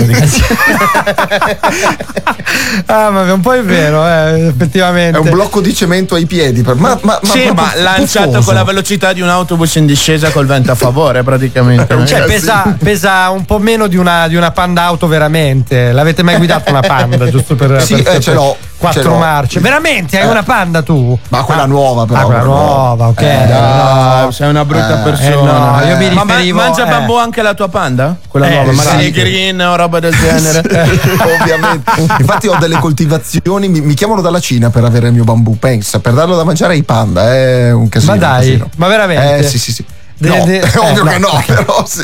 Ah, ma un po' è vero, eh, effettivamente. È un blocco di cemento ai piedi. per- Ma, ma, ma sì, ma lanciato con la velocità di un autobus in discesa col vento a favore, praticamente. Cioè, Eh, pesa, pesa un po' meno di una, di una panda auto veramente. L'avete mai guidata una panda? Giusto per, Sì, per- eh, ce l'ho, Quattro ce l'ho. marce. Veramente? Hai Eh. una panda tu? Ma quella nuova, però. Ah, quella nuova, ok. Eh, no. no, sei una brutta Eh, persona. eh, no, io mi Ma ma- riferivo- mangia eh. bambù anche la tua panda? Quella Eh, nuova, magari sì. green o roba del genere. Ovviamente. Infatti ho delle coltivazioni, mi, mi chiamano dalla Cina per avere il mio bambù, pensa, per darlo da mangiare ai panda, è un casino. Ma dai, ma veramente? Eh sì sì sì. De- no, de- è ovvio eh, che no. no, però sì.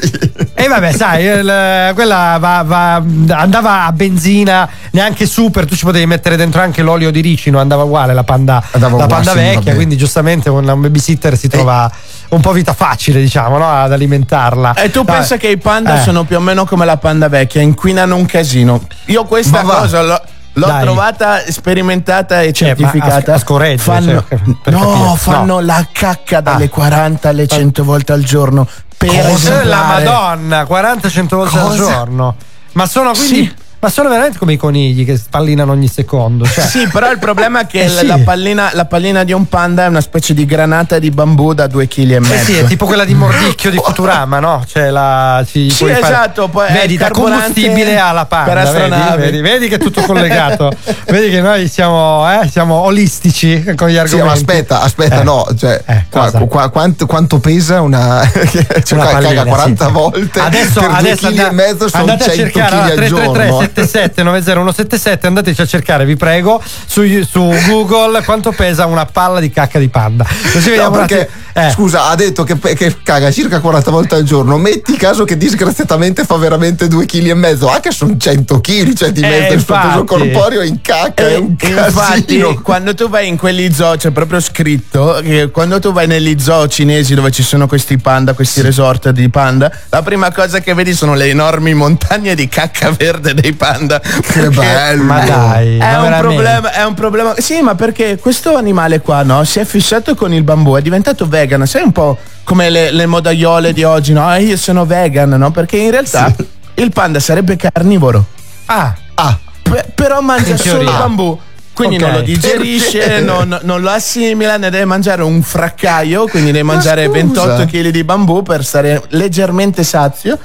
E vabbè, sai, il- quella va- va- andava a benzina neanche super, tu ci potevi mettere dentro anche l'olio di ricino, andava uguale la panda, Andava la uguale, panda sì, vecchia, vabbè. quindi giustamente un, un babysitter si trova un po' vita facile, diciamo, no? ad alimentarla. E tu Vabbè. pensa che i panda Eh. sono più o meno come la panda vecchia, inquinano un casino. Io questa Ma va. cosa l'ho, l'ho Dai. trovata sperimentata e Cioè, certificata. a- a scoreggio, fanno, cioè, no, fanno No. la cacca dalle Ah. 40 alle 100 volte al giorno. Per Cosa? La. Madonna, 40-100 volte al Cosa? giorno. Ma sono quindi. Sì. Ma sono veramente come i conigli che spallinano ogni secondo. Cioè, Sì, però il problema è che Eh, la- sì. la, pallina, la pallina di un panda è una specie di granata di bambù da 2 kg e Eh mezzo. sì, è tipo quella di Mordicchio di Futurama, no? Cioè la. Ci Sì, puoi fare- esatto, poi vedi, da combustibile alla panda. per vedi, vedi, vedi che è tutto collegato. vedi che noi siamo, eh, siamo olistici con gli Sì, argomenti. ma aspetta, aspetta, Eh. no, cioè, Eh, qua- qua- quanto, quanto pesa una. cioè, Una caga pallina, 40 sì. volte Adesso, per due adesso chili andate, e mezzo sono andate a 100 cercare kg allora, al 333 giorno. 77 90177 andateci a cercare vi prego su, su Google quanto pesa una palla di cacca di panda così No, vediamo perché, eh. scusa, ha detto che, che caga circa 40 volte al giorno. Metti caso che disgraziatamente fa veramente 2 kg e mezzo, anche sono 100 kg, cioè di Eh, mezzo il suo peso corporeo in cacca, è un E infatti, casino. quando tu vai in quelli zoo, c'è proprio scritto che quando tu vai negli zoo cinesi dove ci sono questi panda, questi resort di panda, la prima cosa che vedi sono le enormi montagne di cacca verde dei panda. Che bello. Ma dai, È ma un, problema, è un problema. Sì, ma perché questo animale qua, no? Si è fissato con il bambù, è diventato vegan. Sai un po' come le, le modaiole di oggi, no? Ah, io sono vegan, no? Perché in realtà il panda sarebbe carnivoro. Ah, Ah, Pe- però mangia solo bambù. Quindi Ok. non lo digerisce, non, non lo assimila, ne deve mangiare un fraccaio, quindi deve mangiare scusa. 28 kg di bambù per stare leggermente sazio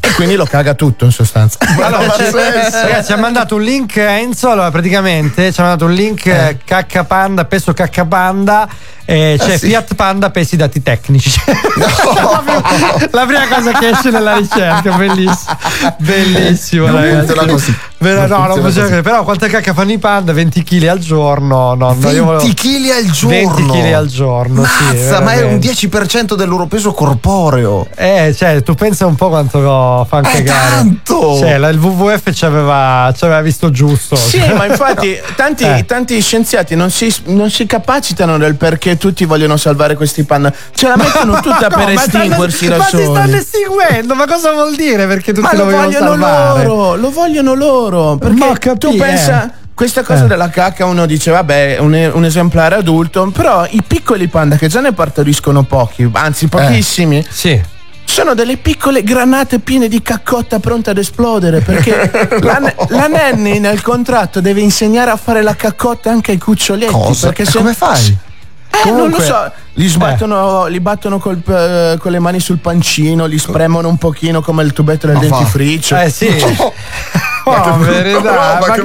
e quindi lo caga tutto in sostanza. Allora, ragazzi, ha mandato un link Enzo. Allora, praticamente ci ha mandato un link eh. cacca panda, peso cacca panda. E c'è Ah, sì. Fiat Panda pesi dati tecnici. la, prima, la prima cosa che esce nella ricerca, bellissimo. Bellissimo, Non ragazzi. funziona così. Vero, Non no, non così. Però quante cacca fanno i panda? 20 kg al giorno. No, no, io volevo- 20 kg al giorno. 20 kg al giorno. sì, Mazza, ma è un veramente. 10% del loro peso corporeo. Eh, cioè, tu pensa un po' quanto fanno È cagare. tanto! Cioè, la- il WWF ci aveva, ci aveva visto giusto. Sì, ma infatti tanti, Eh. tanti scienziati non si, non si capacitano del perché tutti vogliono salvare questi panda. Ce la mettono tutta No, per ma estinguersi da Ma si soli. stanno estinguendo, ma cosa vuol dire? Perché tutti Ma lo lo vogliono vogliono salvare? loro, lo vogliono loro. Perché Ma tu capì, pensa, eh. questa cosa Eh. della cacca uno dice vabbè, un, un esemplare adulto, però i piccoli panda che già ne partoriscono pochi, anzi pochissimi. Sì. Sono delle piccole granate piene di caccotta pronte ad esplodere perché la, la Nanny nel contratto deve insegnare a fare la caccotta anche ai cuccioletti. Cosa? Perché se- come fai? Eh, non lo Comunque- so, li sbattono, li battono col, eh, con le mani sul pancino, li spremono un pochino come il tubetto del Ma dentifricio. Eh sì. Ma che Oh, brutta verità, roba, ma, che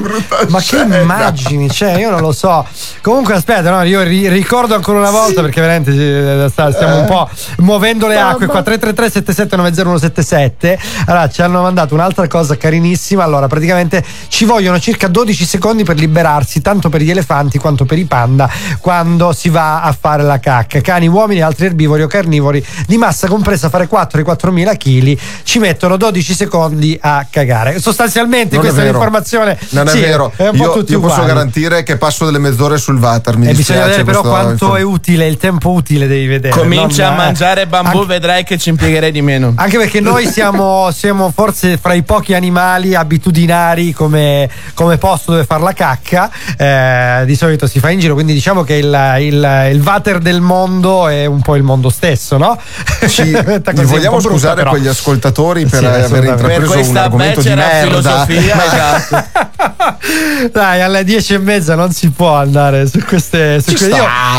ma che immagini, cioè, io non lo so. Comunque, aspetta, no, io ri- ricordo ancora una volta perché veramente eh, stiamo un po' muovendo le acque qua. 333 7790 Allora, ci hanno mandato un'altra cosa carinissima. Allora, praticamente ci vogliono circa 12 secondi per liberarsi, tanto per gli elefanti quanto per i panda, quando si va a fare la cacca. Cani, uomini e altri erbivori o carnivori di massa compresa fare 4 ai 4000 kg ci mettono 12 secondi a cagare. Sostanzialmente Non è questa è vero. l'informazione. Non sì, è vero. È un po' io tutti io posso garantire che passo delle mezz'ore sul water. Mi E dispiace bisogna vedere però quanto è utile, il tempo utile devi vedere. Comincia non- a mangiare bambù, Anche- vedrai che ci impiegherei di meno. Anche perché noi siamo, siamo forse fra i pochi animali abitudinari come, come posto dove fare la cacca. Eh, di solito si fa in giro, quindi diciamo che il, il, il water del mondo è un po' il mondo stesso, no? Ci, vogliamo brutta, scusare però. quegli ascoltatori per Sì, aver intrapreso Per un argomento di merda. esatto. Dai, alle dieci e mezza non si può andare su queste. Su que- sta,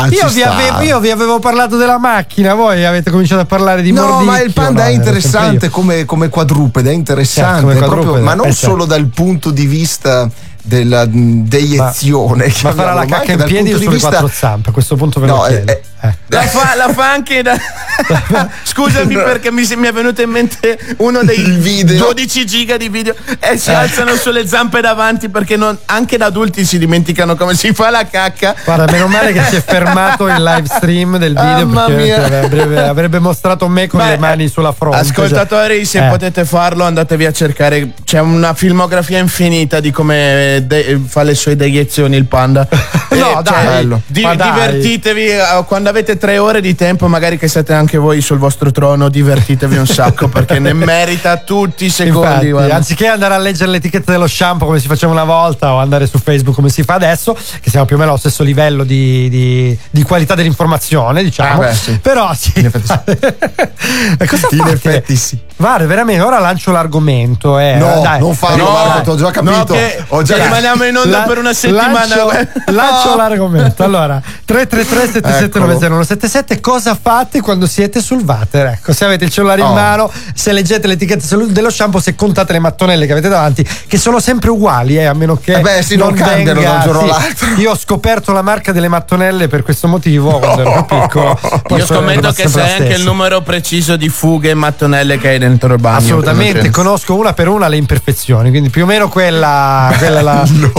io, io vi avevo, io vi avevo parlato della macchina, voi avete cominciato a parlare di No, mordicchio, ma il panda no, è interessante come, come quadrupede, è interessante, Certo, come proprio- quadrupede, ma non eh, certo. solo dal punto di vista della deiezione. Ma farà chiamiamolo, la ma cacca in piedi o sulle vista- quattro zampe? A questo punto ve lo No, chiedo. eh, Eh. La fa, la fa anche da. Scusami perché mi, mi è venuto in mente uno dei Il video. 12 giga di video e si alzano sulle zampe davanti perché non- anche da adulti si dimenticano come si fa la cacca. Guarda, meno male che si è fermato il live stream del video Mamma perché mia. avrebbe, avrebbe mostrato me con Beh, le mani sulla fronte. Ascoltatori, se Eh. potete farlo, andatevi a cercare. C'è una filmografia infinita di come de- fa le sue deiezioni il panda. No, Eh, dai, bello. di- dai. divertitevi eh, quando avete tre ore di tempo, magari che siete anche voi sul vostro trono, divertitevi un sacco perché ne merita tutti i secondi. Infatti, guarda. anziché andare a leggere l'etichetta dello shampoo come si faceva una volta o andare su Facebook come si fa adesso, che siamo più o meno allo stesso livello di, di- di qualità dell'informazione, diciamo. Ah, beh, sì. Però sì. In effetti E cosa In fate? effetti sì. Guarda, veramente, ora lancio l'argomento. Eh. No, dai. non farlo, No, Marco, ti ho già capito. no, che- ho già che rimaniamo in onda per una settimana. Lancio, lancio No. l'argomento. Allora, 333 779077 cosa fate quando siete sul water? Ecco, se avete il cellulare in Oh. mano, se leggete l'etichetta dello shampoo, se contate le mattonelle che avete davanti, che sono sempre uguali, eh, a meno che Eh beh, sì, non cambiano da un giorno sì. all'altro. Io ho scoperto la marca delle mattonelle per questo motivo quando ero più piccolo. Io scommetto che sai la anche il numero preciso di fughe e mattonelle che hai dentro il bagno. Assolutamente, conosco una per una le imperfezioni, quindi più o meno quella, quella la... No.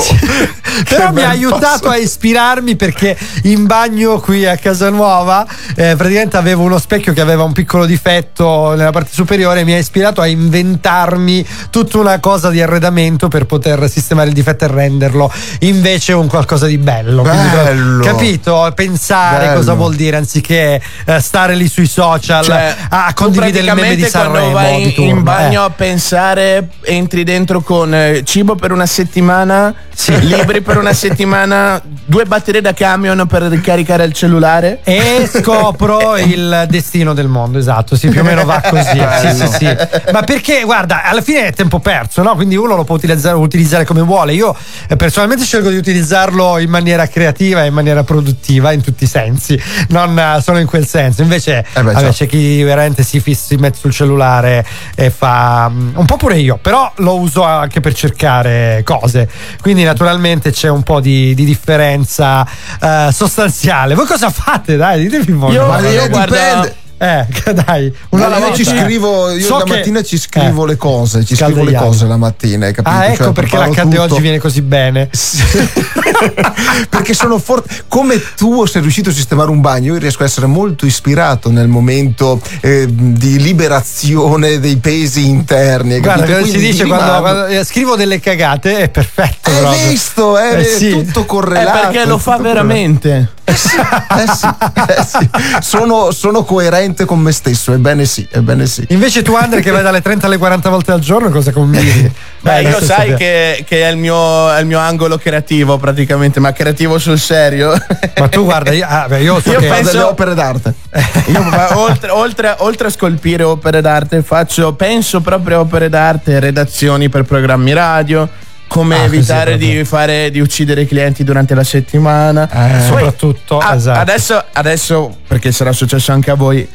Però Che mi ha aiutato a ispirarmi perché in bagno qui a casa nuova, eh, praticamente avevo uno specchio che aveva un piccolo difetto nella parte superiore e mi ha ispirato a inventarmi tutta una cosa di arredamento per poter sistemare il difetto e renderlo invece un qualcosa di bello. Quindi, Bello. capito? Pensare Bello. cosa vuol dire anziché eh, stare lì sui social Cioè, a condividere il meme di Sanremo vai di turno. in bagno eh. a pensare, entri dentro con eh, cibo per una settimana, libri per una settimana, due batterie da camion per ricaricare il cellulare. E scopro il destino del mondo, esatto, sì, più o meno va così. sì, sì, sì. Ma perché, guarda, alla fine è tempo perso, no? Quindi uno lo può utilizzare, utilizzare come vuole. Io eh, personalmente scelgo di utilizzarlo in maniera creativa e in maniera produttiva, in tutti i sensi, non eh, solo in quel senso. Invece, Eh beh, vabbè, certo. c'è chi veramente si, fissa, si mette sul cellulare e fa mm, un po' pure io, però lo uso anche per cercare cose. Quindi, naturalmente, c'è un po' di, di differenza eh, sostanziale. Voi cosa fate? Dai, ditemi. Io- Ma io eh, guarda- dipende. Eh, dai, una No, io ci volta. scrivo, io So la mattina ci scrivo Eh. le cose, ci scrivo le cose la mattina, hai capito? Ah, ecco Cioè, perché l'HD tutto. oggi viene così bene. perché sono forte. Come tu sei riuscito a sistemare un bagno, io riesco a essere molto ispirato nel momento eh, di liberazione dei pesi interni. hai Guarda, si dice quando, quando, eh, scrivo delle cagate, è perfetto. Hai proprio. visto? È Eh, sì. tutto È correlato. perché lo è fa veramente. Eh sì, eh sì. Sono, sono coerente con me stesso, ebbene sì, ebbene sì. Invece tu, Andre, che vai dalle 30 alle 40 volte al giorno, cosa combini? Beh, Eh, io sai che, che è, il mio, è il mio angolo creativo praticamente, ma creativo sul serio. Ma tu guarda, io, ah, beh, io so Io che penso- delle opere d'arte. Io, ma oltre, oltre- oltre a scolpire opere d'arte, faccio, penso proprio a opere d'arte, redazioni per programmi radio. Come Ah, evitare di, fare, di uccidere i clienti durante la settimana. Eh, Poi, soprattutto, a- esatto. adesso, adesso, perché sarà successo anche a voi,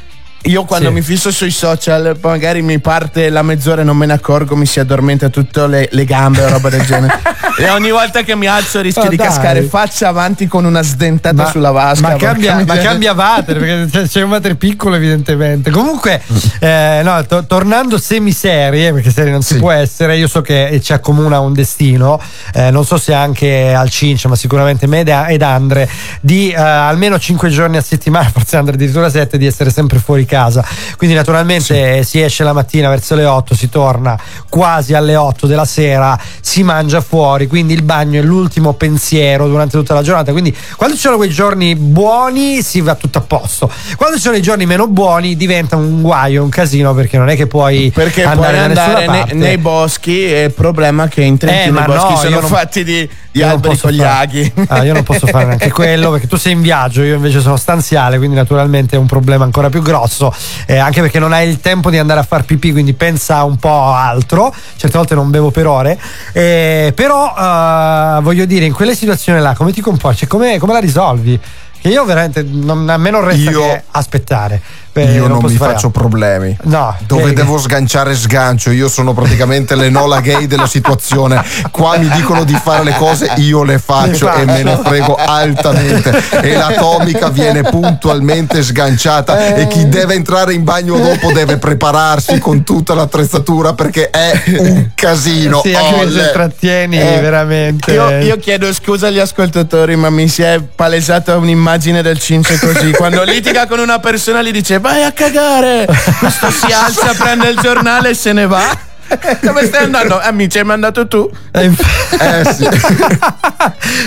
io quando Sì. mi fisso sui social, magari mi parte la mezz'ora e non me ne accorgo, mi si addormenta tutte le, le gambe o roba del genere. e ogni volta che mi alzo rischio Oh, di dai. cascare faccia avanti con una sdentata sulla vasca. Ma cambia, ma cambia water perché c'è- un water piccolo evidentemente. Comunque, eh, no, to- tornando semiserie, perché serie non si può essere, io so che ci accomuna un destino, eh, non so se anche al Cince, ma sicuramente me ed- ed Andre, di eh, almeno 5 giorni a settimana, forse Andre addirittura 7, di essere sempre fuori casa. Quindi naturalmente eh, si esce la mattina verso le 8, si torna quasi alle 8 della sera, si mangia fuori, quindi il bagno è l'ultimo pensiero durante tutta la giornata. Quindi quando ci sono quei giorni buoni si va tutto a posto. Quando ci sono i giorni meno buoni diventa un guaio, un casino perché non è che puoi Perché andare puoi andare nei, parte. nei boschi e il problema è che in Trentino Eh, i boschi no, sono non- fatti di, di alberi con gli aghi. Ah, io non posso fare neanche quello perché tu sei in viaggio, io invece sono stanziale, quindi naturalmente è un problema ancora più grosso, eh, anche perché non hai il tempo di andare a far pipì, quindi pensa un po' altro, certe volte non bevo per ore, eh, però eh, voglio dire, in quelle situazioni là come ti comporti, come, come la risolvi? Che io veramente, non- a me non resta Io- che aspettare. Eh, Io non, posso mi faccio altro. problemi. No, Dove vedi. devo sganciare sgancio. Io sono praticamente l'enola gay della situazione. Qua mi dicono di fare le cose, io le faccio e me ne faccio. frego altamente. E l'atomica viene puntualmente sganciata. E chi deve entrare in bagno dopo deve prepararsi con tutta l'attrezzatura perché è un casino. Sì, anche se trattieni Eh, veramente. Io, io chiedo scusa agli ascoltatori, ma mi si è palesata un'immagine del cince così. Quando litiga con una persona gli dice vai a cagare. Questo si alza, prende il giornale e se ne va. Dove stai andando? Ah, mi ci hai mandato tu. Eh, sì.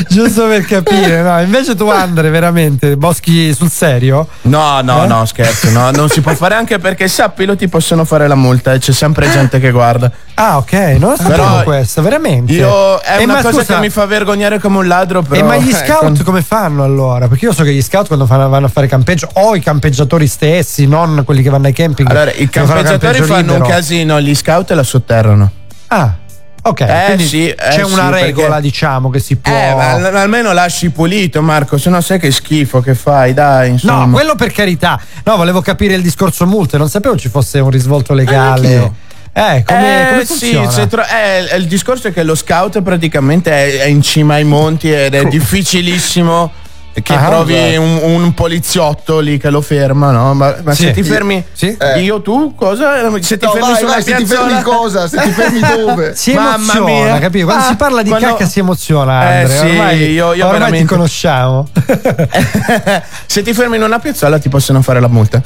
Giusto per capire, no? Invece tu Andre, veramente, boschi sul serio? No, no, Eh? no, scherzo, no, non si può fare anche perché sappilo ti possono fare la multa e c'è sempre gente che guarda. Ah, ok, non lo sapevo Però questo, veramente. Io è Eh, una cosa scusa, che mi fa vergognare come un ladro, però. E ma gli eh, scout con- come fanno allora? Perché io so che gli scout quando fanno- vanno a fare campeggio, o i campeggiatori stessi, non quelli che vanno ai camping. Allora, i che fanno campeggiatori campeggio fanno un casino, gli scout la sotterrano. Ah, ok. Eh, quindi sì, eh, c'è una sì, regola, perché- diciamo, che si può. Eh, almeno lasci pulito, Marco, se no sai che schifo che fai, dai, insomma. No, quello per carità. No, volevo capire il discorso multe, non sapevo ci fosse un risvolto legale. Anch'io. Eh, come, Eh, come funziona? tro- eh, il discorso è che lo scout praticamente è, è in cima ai monti ed è difficilissimo che Ah, trovi esatto. un, un poliziotto lì che lo ferma, no? Ma, ma Sì. se ti fermi, Sì. io tu cosa? Se ti No, fermi vai, sulla vai, se ti fermi cosa? Se ti fermi dove? Si Mamma emoziona, mia. capito? Quando Ah, si parla di quando- cacca si emoziona, Eh, sì, ormai io- io ormai ti veramente- conosciamo. se ti fermi in una piazzola ti possono fare la multa.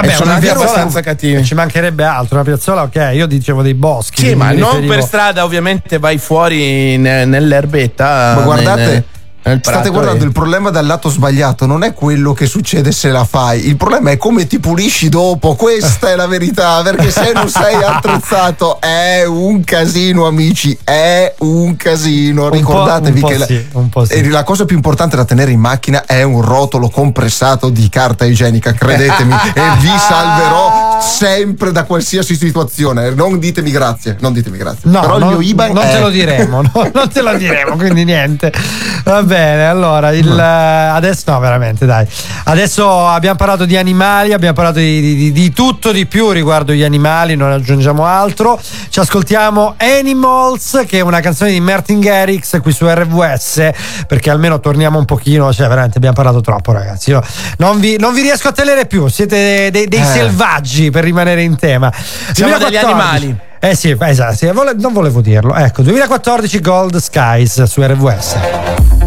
Vabbè, sono una anche piazzola- abbastanza cattivi. Ci mancherebbe altro, una piazzola, ok, io dicevo dei boschi. Sì, ma non riferivo- per strada, ovviamente vai fuori ne- nell'erbetta. Ma guardate, nel- state prato guardando e- il problema dal lato sbagliato, non è quello che succede se la fai, il problema è come ti pulisci dopo, questa è la verità, perché se non sei attrezzato è un casino amici, è un casino, ricordatevi un che la, sì, po' sì. la cosa più importante da tenere in macchina è un rotolo compressato di carta igienica, credetemi, e vi salverò sempre da qualsiasi situazione, non ditemi grazie, non ditemi grazie. No, Però il non, mio IBAN non è- te lo diremo, no, non te lo diremo, quindi niente. Va bene, allora, il, eh, adesso no, veramente, dai. Adesso abbiamo parlato di animali, abbiamo parlato di, di- di- tutto di più riguardo gli animali, non aggiungiamo altro. Ci ascoltiamo Animals, che è una canzone di Martin Garrix qui su RWS, perché almeno torniamo un pochino, cioè veramente abbiamo parlato troppo ragazzi. Io non vi, non vi riesco a tenere più, siete dei, dei Eh. selvaggi per rimanere in tema. Siamo degli 2014. animali. Eh sì, esatto, non volevo dirlo. Ecco, 2014 Gold Skies su RWS.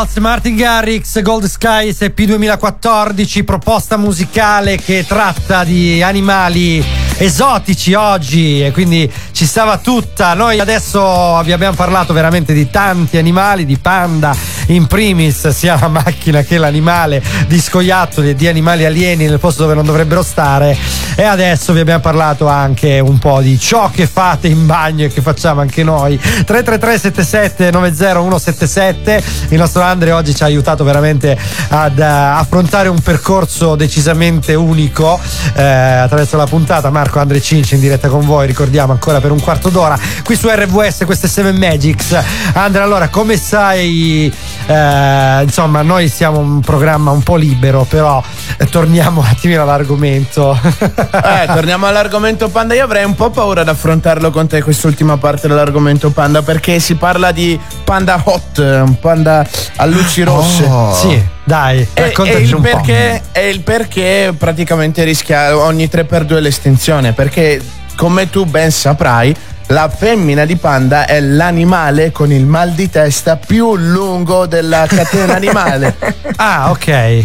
Animals, Martin Garrix, Gold Skies EP 2014, proposta musicale che tratta di animali esotici oggi e quindi ci stava tutta. Noi adesso vi abbiamo parlato veramente di tanti animali, di panda in primis, sia la macchina che l'animale, di scoiattoli e di animali alieni nel posto dove non dovrebbero stare. E adesso vi abbiamo parlato anche un po' di ciò che fate in bagno e che facciamo anche noi. 333 77 90 177. Il nostro Andre oggi ci ha aiutato veramente ad eh, affrontare un percorso decisamente unico eh, attraverso la puntata. Marco Andre Cinci in diretta con voi, ricordiamo ancora per un quarto d'ora qui su RVS, queste 7 Magics. Andrea, allora, come sai, eh, insomma, noi siamo un programma un po' libero, però eh, torniamo un attimino all'argomento. Eh, torniamo all'argomento panda. Io avrei un po' paura ad affrontarlo con te quest'ultima parte dell'argomento panda perché si parla di panda hot, un panda a luci rosse. Oh. Sì, dai, E, raccontaci e il un po'. perché, e il perché praticamente rischia ogni 3x2 l'estinzione. Perché, come tu ben saprai, la femmina di panda è l'animale con il mal di testa più lungo della catena animale. Ah, ok.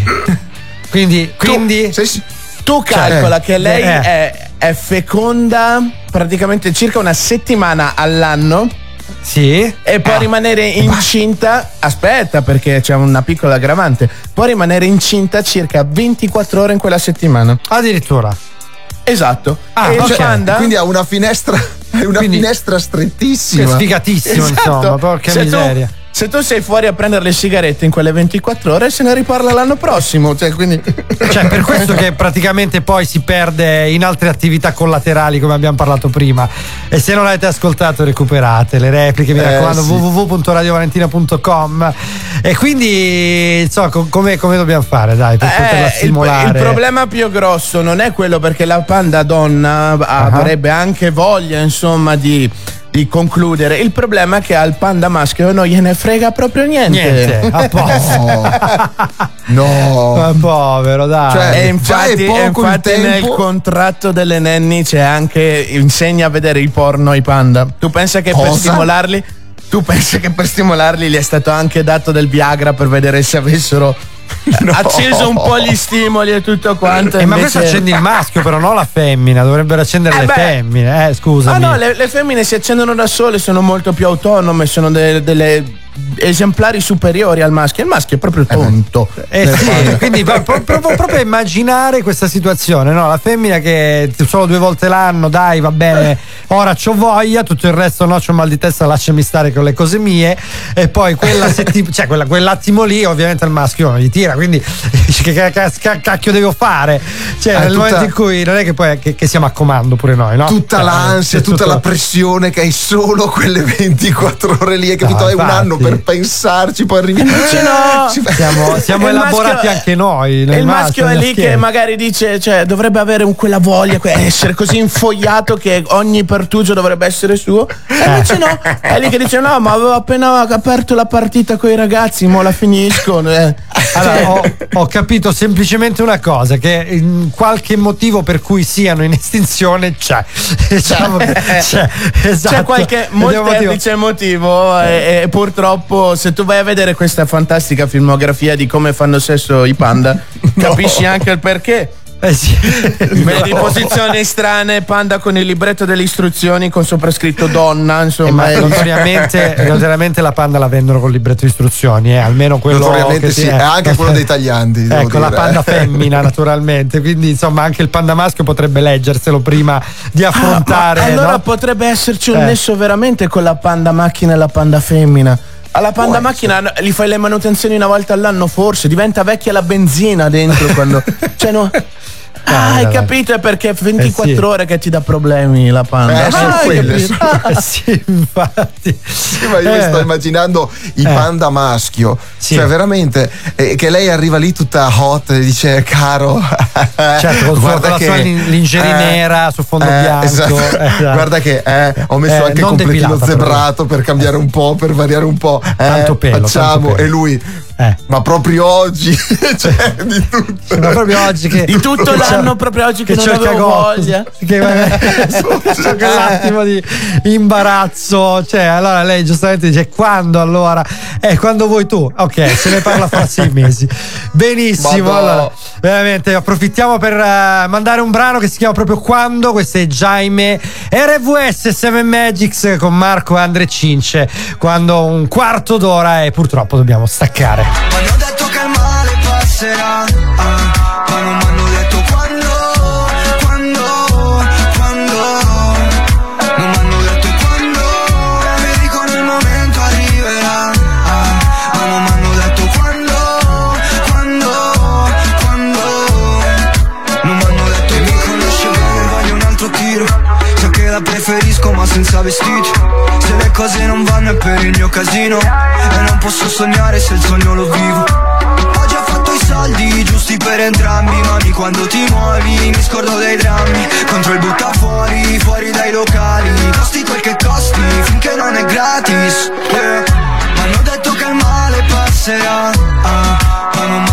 Quindi, quindi Tu calcola eh, che lei eh. è, è feconda praticamente circa una settimana all'anno. Sì. E può rimanere incinta. Aspetta, perché c'è una piccola aggravante. Può rimanere incinta circa 24 ore in quella settimana. Addirittura. Esatto. Ah, e il ok. panda. Quindi ha una finestra, è una Quindi- finestra strettissima. Sfigatissimo, insomma, porca Esatto. Se tu- miseria. Se tu sei fuori a prendere le sigarette in quelle 24 ore, se ne riparla l'anno prossimo. Cioè, quindi. Cioè, per questo che praticamente poi si perde in altre attività collaterali, come abbiamo parlato prima. E se non avete ascoltato, recuperate le repliche, mi Eh, raccomando, sì. www.radiovalentina.com. E quindi, insomma, co- come, come dobbiamo fare, dai, per poterla Eh, il, stimolare? il problema più grosso non è quello perché la panda donna Ah. avrebbe anche voglia, insomma, di, di concludere. Il problema è che al panda maschio non gliene frega proprio niente. Niente, a posto. No. Ma povero, dai. Cioè, e infatti, poco e infatti nel contratto delle nenni c'è anche insegna a vedere il porno ai panda. Tu pensa che per Cosa? stimolarli tu pensi che per stimolarli gli è stato anche dato del Viagra per vedere se avessero acceso un po' gli stimoli e tutto quanto. Eh, ma questo accende il maschio, però non la femmina. Dovrebbero accendere Eh le beh. femmine, eh, scusami. Ah no, le, le femmine si accendono da sole, sono molto più autonome, sono de- delle esemplari superiori al maschio. Il maschio è proprio tonto. Eh Nel sì, quindi pro- pro- provo proprio a immaginare questa situazione, no? La femmina che solo due volte l'anno, dai, va bene, ora c'ho voglia, tutto il resto no, c'ho mal di testa, lasciami stare con le cose mie. E poi quella setti- cioè quella- quell'attimo lì, ovviamente al maschio non gli tira, quindi che ca- ca- ca- cacchio devo fare? Cioè, Eh, nel tutta- momento in cui non è che poi che, che siamo a comando pure noi, no? Tutta Cioè, l'ansia, tutta tutto- la pressione che hai solo quelle 24 ore lì, hai capito? No, hai un anno per pensarci, poi arrivi. Invece no. Siamo, siamo elaborati maschio- anche noi. E nel il maschio è lì che magari dice, cioè, dovrebbe avere un- quella voglia, essere così infogliato che ogni pertugio dovrebbe essere suo. E invece no, è lì che dice: No, ma avevo appena aperto la partita con i ragazzi, mo la finisco. eh." Allora, Cioè, ho, ho capito semplicemente una cosa: che in qualche motivo per cui siano in estinzione c'è. Diciamo che c'è, esatto. C'è qualche un motivo- molteplice motivo e, e purtroppo se tu vai a vedere questa fantastica filmografia di come fanno sesso i panda capisci anche il perché. Eh sì. Vedi posizioni strane, panda con il libretto delle istruzioni con sopra scritto donna, Eh, insomma. ma è- notoriamente, notoriamente la panda la vendono col libretto di istruzioni, eh, almeno quello Notoriamente che sì, ti- e anche quello dei tagliandi. devo Ecco, la dire, panda eh. femmina naturalmente, quindi insomma anche il panda maschio potrebbe leggerselo prima di Ah, affrontare. ma allora no? potrebbe esserci un Eh. nesso veramente con la panda macchina e la panda femmina. Alla panda macchina gli fai le manutenzioni una volta all'anno, forse diventa vecchia la benzina dentro quando. cioè, no. Ah, hai capito? È perché è 24 Eh sì. ore che ti dà problemi la panda. Eh, sono Ah, quelle, sono- sì, infatti. Sì, ma io mi Eh. sto immaginando il Eh. panda maschio, Sì. cioè veramente eh, che lei arriva lì tutta hot e dice caro, Certo, guarda con la che, sua lin- lingerie eh, nera su fondo eh, bianco. esatto. eh, esatto. guarda che eh, ho messo Eh, anche non completino però. zebrato per cambiare un po', per variare un po'. Eh, Tanto pelo, facciamo tanto pelo. e lui, Eh. ma proprio oggi, cioè di tutto. Ma proprio oggi che Di tutto che l'anno, proprio oggi che, non c'è il avevo voglia. Che c'è quell'attimo di imbarazzo. Cioè, allora lei giustamente dice: Quando allora? Eh, quando vuoi tu. Ok, se ne parla fra sei mesi. Benissimo. Allora, veramente approfittiamo per eh, mandare un brano che si chiama proprio Quando. Questo è Jaime RVS 7 Magics con Marco Andre Cince. Quando un quarto d'ora e purtroppo dobbiamo staccare. Mi hanno detto che il male passerà ah, Ma non mi hanno detto quando, quando, quando Non mi hanno detto quando Mi dicono il momento arriverà ah, Ma non mi hanno detto quando, quando, quando Non mi hanno detto mi conosce bene, voglio un altro tiro So che la preferisco ma senza vestiti cose non vanno è per il mio casino. E non posso sognare se il sogno lo vivo. Ho fatto i soldi giusti per entrambi Mami quando ti muovi mi scordo dei drammi. Contro il butta fuori, dai locali. Costi quel che costi finché non è gratis. Yeah. M'hanno detto che il male passerà ah, Ma non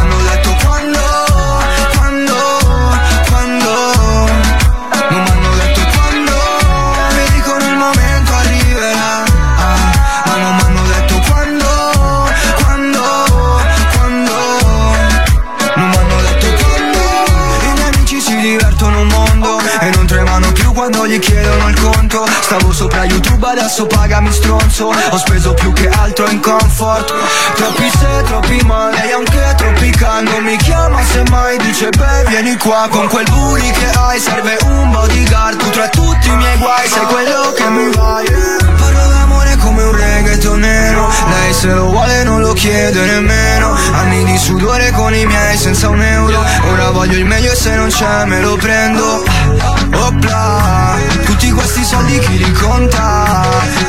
conto Stavo sopra YouTube adesso pagami stronzo. Ho speso più che altro in comfort. Troppi se, troppi ma Lei anche tropicando Mi chiama se mai dice beh vieni qua Con quel booty che hai. Serve un bodyguard Tu tra tutti i miei guai. Sei quello che mi vai. Parlo d'amore come un reggaetonero Lei se lo vuole non lo chiede nemmeno. Anni di sudore con i miei senza un euro. Ora voglio il meglio e se non c'è me lo prendo Opla Tutti questi soldi chi li conta?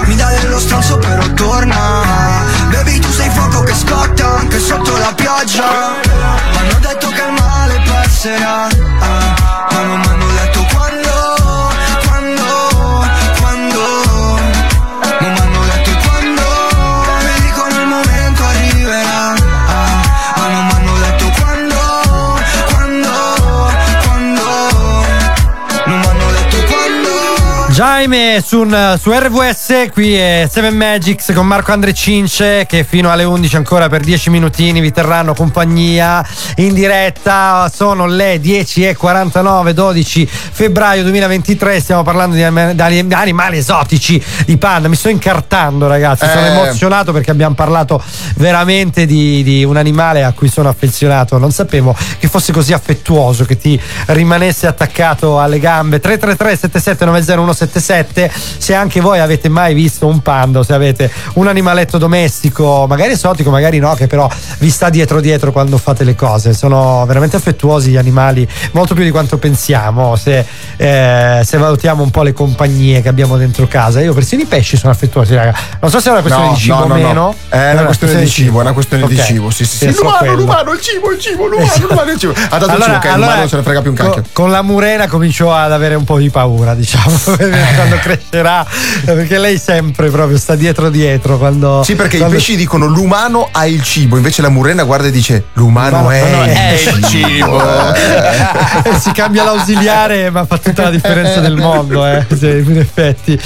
Mi dà dello stronzo però torna. Baby tu sei fuoco che scotta anche sotto la pioggia. M'hanno detto che il male passerà ah, Ma non Jaime su, su RVS, qui è Seven Magics con Marco Andre Cince che fino alle 11 ancora per 10 minutini vi terranno compagnia in diretta. Sono le 10.49, 12 febbraio 2023. Stiamo parlando di, di animali esotici, di panda. Mi sto incartando, ragazzi. Sono Eh. emozionato perché abbiamo parlato veramente di, di un animale a cui sono affezionato. Non sapevo che fosse così affettuoso, che ti rimanesse attaccato alle gambe. 333 7790 177 se anche voi avete mai visto un panda se avete un animaletto domestico magari esotico magari no che però vi sta dietro dietro quando fate le cose sono veramente affettuosi gli animali molto più di quanto pensiamo se, eh, se valutiamo un po' le compagnie che abbiamo dentro casa io persino i pesci sono affettuosi raga non so se è una questione No, di cibo o no, no. meno È una questione di cibo, è una questione di Ok. cibo. Sì, sì, sì. L'umano, quello. l'umano, il cibo, il cibo, l'umano, l'umano, il cibo. Ha dato il cibo, ok, l'umano non se ne frega più un cacchio. Con, la murena comincio ad avere un po' di paura, diciamo, quando crescerà, perché lei sempre proprio sta dietro dietro. Quando, Sì, perché quando- i pesci dicono l'umano ha il cibo, invece la murena guarda e dice l'umano L'umano è, è il cibo. Eh, si cambia l'ausiliare, ma fa tutta la differenza del mondo, eh. In effetti.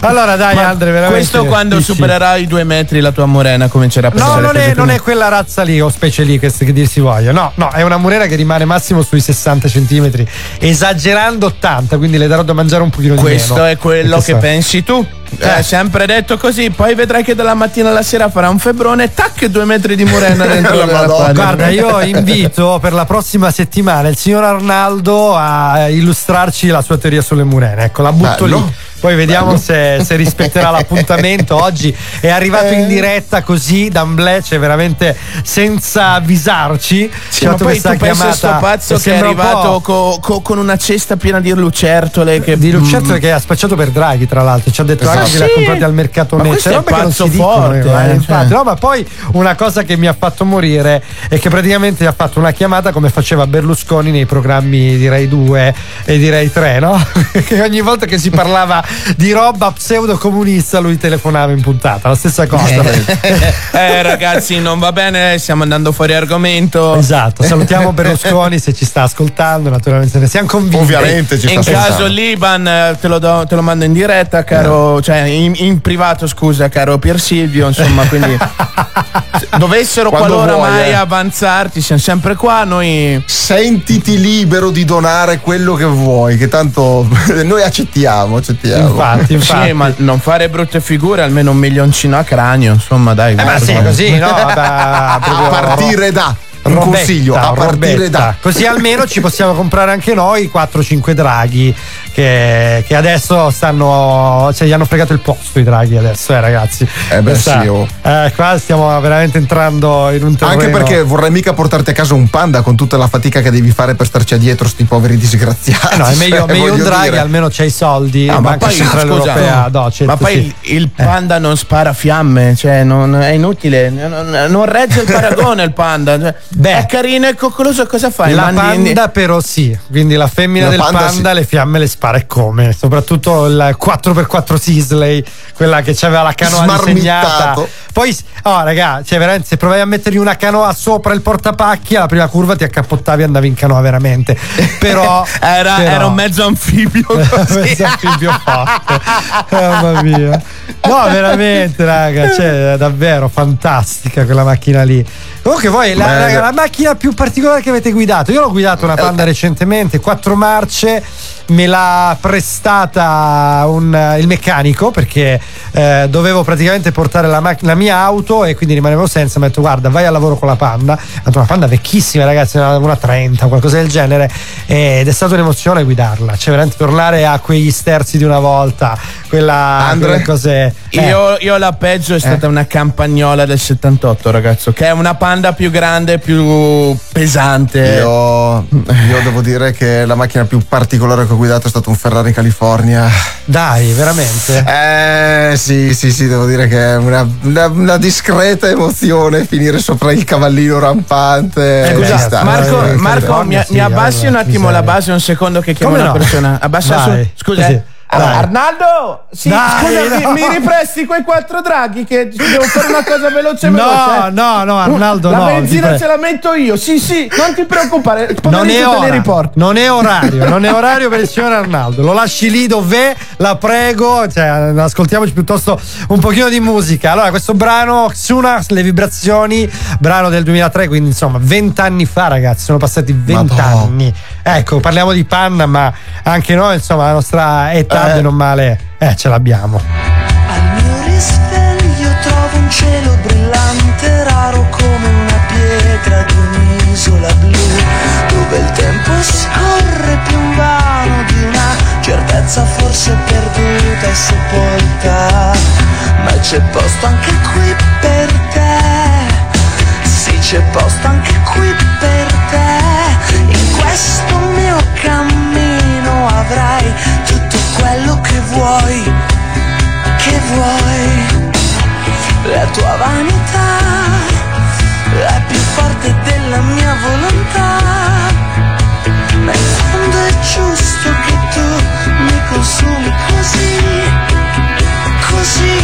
Allora, dai, Ma Andre, veramente. Questo quando dici. supererai i due metri la tua morena comincerà a No, pensare non cose è, non è quella razza lì o specie lì che, che dir si voglia. No, no, è una murena che rimane massimo sui 60 centimetri, esagerando 80, quindi le darò da mangiare un pochino di Questo è quello che pensi tu. Hai sempre detto così, poi vedrai che dalla mattina alla sera farà un febbrone, tac, due metri di murena dentro la padella. Guarda, io invito per la prossima settimana il signor Arnaldo a illustrarci la sua teoria sulle murene. Ecco, la butto Bello. lì. Poi vediamo se, se rispetterà l'appuntamento. Oggi è arrivato Eh. in diretta così, d'amblè, cioè veramente senza avvisarci. Sì, Ci ha ma fatto poi tu a sto pazzo che è arrivato co- co- con una cesta piena di lucertole che di Lucerto che ha spacciato per Draghi tra l'altro ci ha detto Esatto. Anche che le ha Sì. comprate al mercato Ma nero questo Cioè, è roba che non si dicono, forte, eh, eh, infatti. cioè. No, ma poi una cosa che mi ha fatto morire è che praticamente ha fatto una chiamata come faceva Berlusconi nei programmi di Rai 2 e di Rai 3 no? che ogni volta che si parlava di roba pseudo comunista lui telefonava in puntata la stessa cosa eh ragazzi non va bene, stiamo andando fuori argomento. esatto salutiamo Berlusconi se ci sta ascoltando naturalmente ne siamo convinti in caso l'Iban eh, te lo, do- te lo mando in diretta, caro, cioè in, in privato, scusa, caro Pier Silvio. Insomma, quindi se dovessero Quando qualora vuoi, mai eh. avanzarti, siamo sempre qua. Noi Sentiti libero di donare quello che vuoi, che tanto noi accettiamo, accettiamo. Sì, ma non fare brutte figure, almeno un milioncino a cranio, insomma, dai. Eh, ma sì, così, no? Vabbè, proprio- a partire da un consiglio, a partire robetta. da Così almeno ci possiamo comprare anche noi 4-5 draghi che, che adesso stanno. Cioè, gli hanno fregato il posto i draghi adesso, eh, ragazzi. Eh beh, Questa- sì, oh. eh, qua stiamo veramente entrando in un terreno. Anche perché vorrei mica portarti a casa un panda con tutta la fatica che devi fare per starci dietro sti poveri disgraziati. Eh no, è meglio, Cioè, meglio un draghi, dire. almeno c'hai i soldi. Ah, la ma poi, Centrale scusa, Europea, no. no, certo, ma poi sì. il, il panda non spara fiamme, cioè non, è inutile, non, non regge il paragone il panda. cioè, è carino e coccoloso, cosa fai? La Mandi in- panda però sì, quindi la femmina La del panda panda, sì. le fiamme le spara e come, soprattutto il 4x4 Sisley, quella che aveva la canoa disegnata. Poi, oh raga, cioè veramente se provavi a mettergli una canoa sopra il portapacchi, alla prima curva ti accappottavi e andavi in canoa veramente. Però Era, però- era un mezzo anfibio così. mezzo anfibio forte. Mamma mia. No, veramente, raga, cioè, davvero fantastica quella macchina lì. Comunque voi, la, raga, la macchina più particolare che avete guidato? Io l'ho guidato una Panda recentemente, quattro marce, me l'ha prestata un- il meccanico perché eh, dovevo praticamente portare la, mac- la mia auto e quindi rimanevo senza. Mi ha detto guarda vai al lavoro con la Panda. Detto una Panda vecchissima ragazzi, una, una 30, qualcosa del genere ed è stata un'emozione guidarla. Cioè veramente tornare a quegli sterzi di una volta, quella Andre? cose... eh. Io, io la peggio è stata una campagnola del 78, ragazzo, che è una panda più grande, più pesante. Io, io devo dire che la macchina più particolare che ho guidato è stato un Ferrari California. Dai, veramente? Eh sì, sì, sì, devo dire che è una, una- una discreta emozione finire sopra il cavallino rampante. Eh, sta. Marco, Eh, Marco, mi, sì, mi abbassi un attimo la base un secondo che chiamo Come una no? persona. Abbassa su. Scusa. sì, eh. Allora. Arnaldo, sì, Dai, scusa, mi, no. mi ripresti quei quattro draghi che devo fare una cosa veloce No, veloce. no, no, Arnaldo, La no, benzina ce la metto io. Sì, sì, non ti preoccupare. Non è, ora, non è orario, non è orario per il signor Arnaldo. Lo lasci lì dov'è, la prego. Cioè, ascoltiamoci piuttosto un pochino di musica. Allora, questo brano, Xuna, le vibrazioni, brano del 2003, quindi insomma, vent'anni fa, ragazzi, sono passati vent'anni. Ecco, parliamo di panna, ma anche noi, insomma, la nostra età, Eh. bene o male, eh, ce l'abbiamo. Al mio risveglio trovo un cielo brillante, raro come una pietra di un'isola blu, dove il tempo scorre più invano di una certezza forse perduta e sepolta. Ma c'è posto anche qui per te, sì c'è posto anche qui per te. In questo mio cammino avrai vuoi che vuoi. La tua vanità è più forte della mia volontà. Ma in fondo è giusto che tu mi consumi così, così.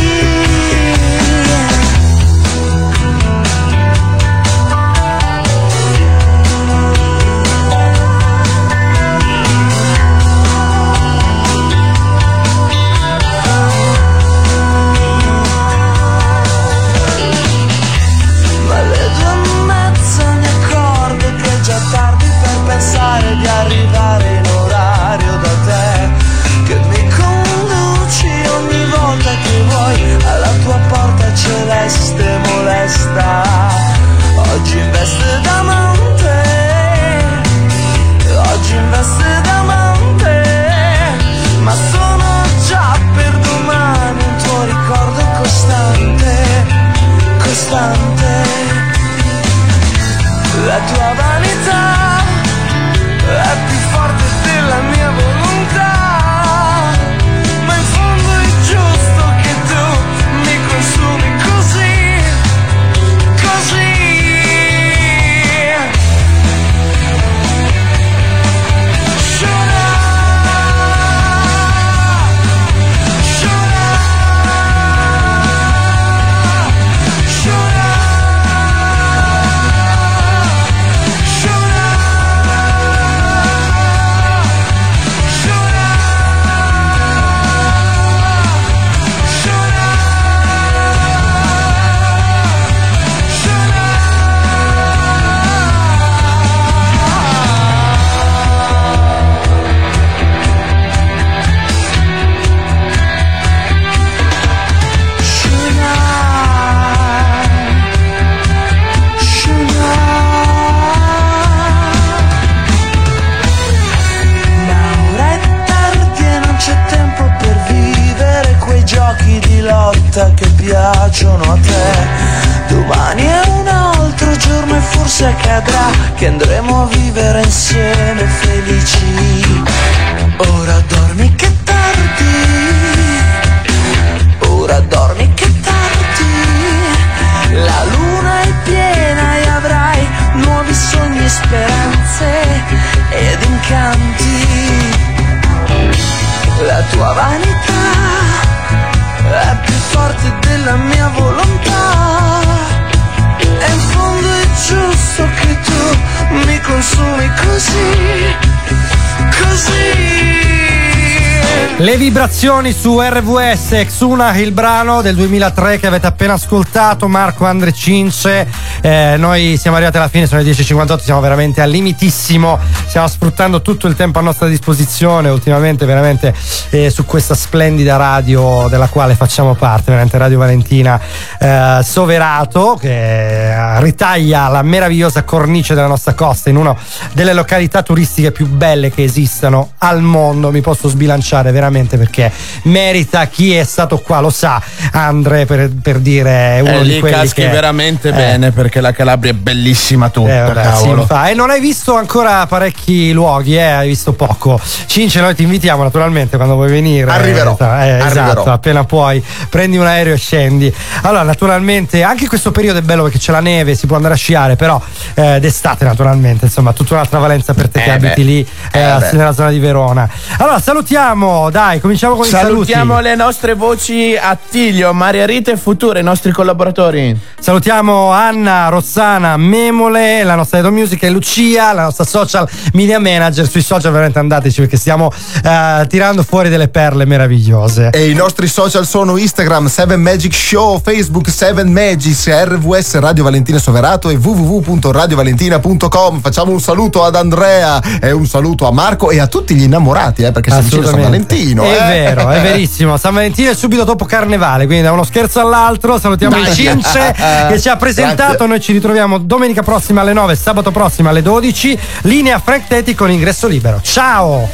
Le vibrazioni su RVS Xuna, il brano del 2003 che avete appena ascoltato, Marco Andre Cince. Eh, noi siamo arrivati alla fine, sono le 10.58, siamo veramente al limitissimo, stiamo sfruttando tutto il tempo a nostra disposizione, ultimamente veramente eh, su questa splendida radio della quale facciamo parte, veramente Radio Valentina eh, Soverato, che eh, ritaglia la meravigliosa cornice della nostra costa in una delle località turistiche più belle che esistano al mondo. Mi posso sbilanciare veramente perché merita chi è stato qua, lo sa Andre per, per dire è uno Eh, di quelli caschi che veramente Eh. bene perché la Calabria è bellissima tutta, Eh, cavolo. fa. E non hai visto ancora parecchi luoghi, eh? hai visto poco. Cince, noi ti invitiamo naturalmente quando vuoi venire. Arriverò, Eh, esatto, arriverò. appena puoi, prendi un aereo e scendi. Allora, naturalmente, anche questo periodo è bello perché c'è la neve, si può andare a sciare, però eh, d'estate, naturalmente, insomma, tutta un'altra valenza per te che Eh, abiti beh. lì eh, Eh, nella zona di Verona. Allora, salutiamo, dai, cominciamo con i Salutiamo saluti. le nostre voci Attilio, Maria Rita e Futura, i nostri collaboratori. Salutiamo Anna, Rossana, Memole, la nostra Edo Music e Lucia, la nostra social media manager. Sui social veramente andateci perché stiamo eh, tirando fuori delle perle meravigliose. E i nostri social sono Instagram 7 Magic Show, Facebook 7 Magics, RVS Radio Valentina Soverato e www.radiovalentina.com. Facciamo un saluto ad Andrea e un saluto a Marco e a tutti gli innamorati, eh, perché si avvicina San. Valentino. È eh. vero, è verissimo. San Valentino è subito dopo Carnevale, quindi da uno scherzo all'altro salutiamo Dai. il Cince che ci ha presentato. Grazie. Noi ci ritroviamo domenica prossima alle 9, sabato prossimo alle 12. Linea Frank Tetti con ingresso libero. Ciao!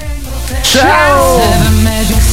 Ciao! Magic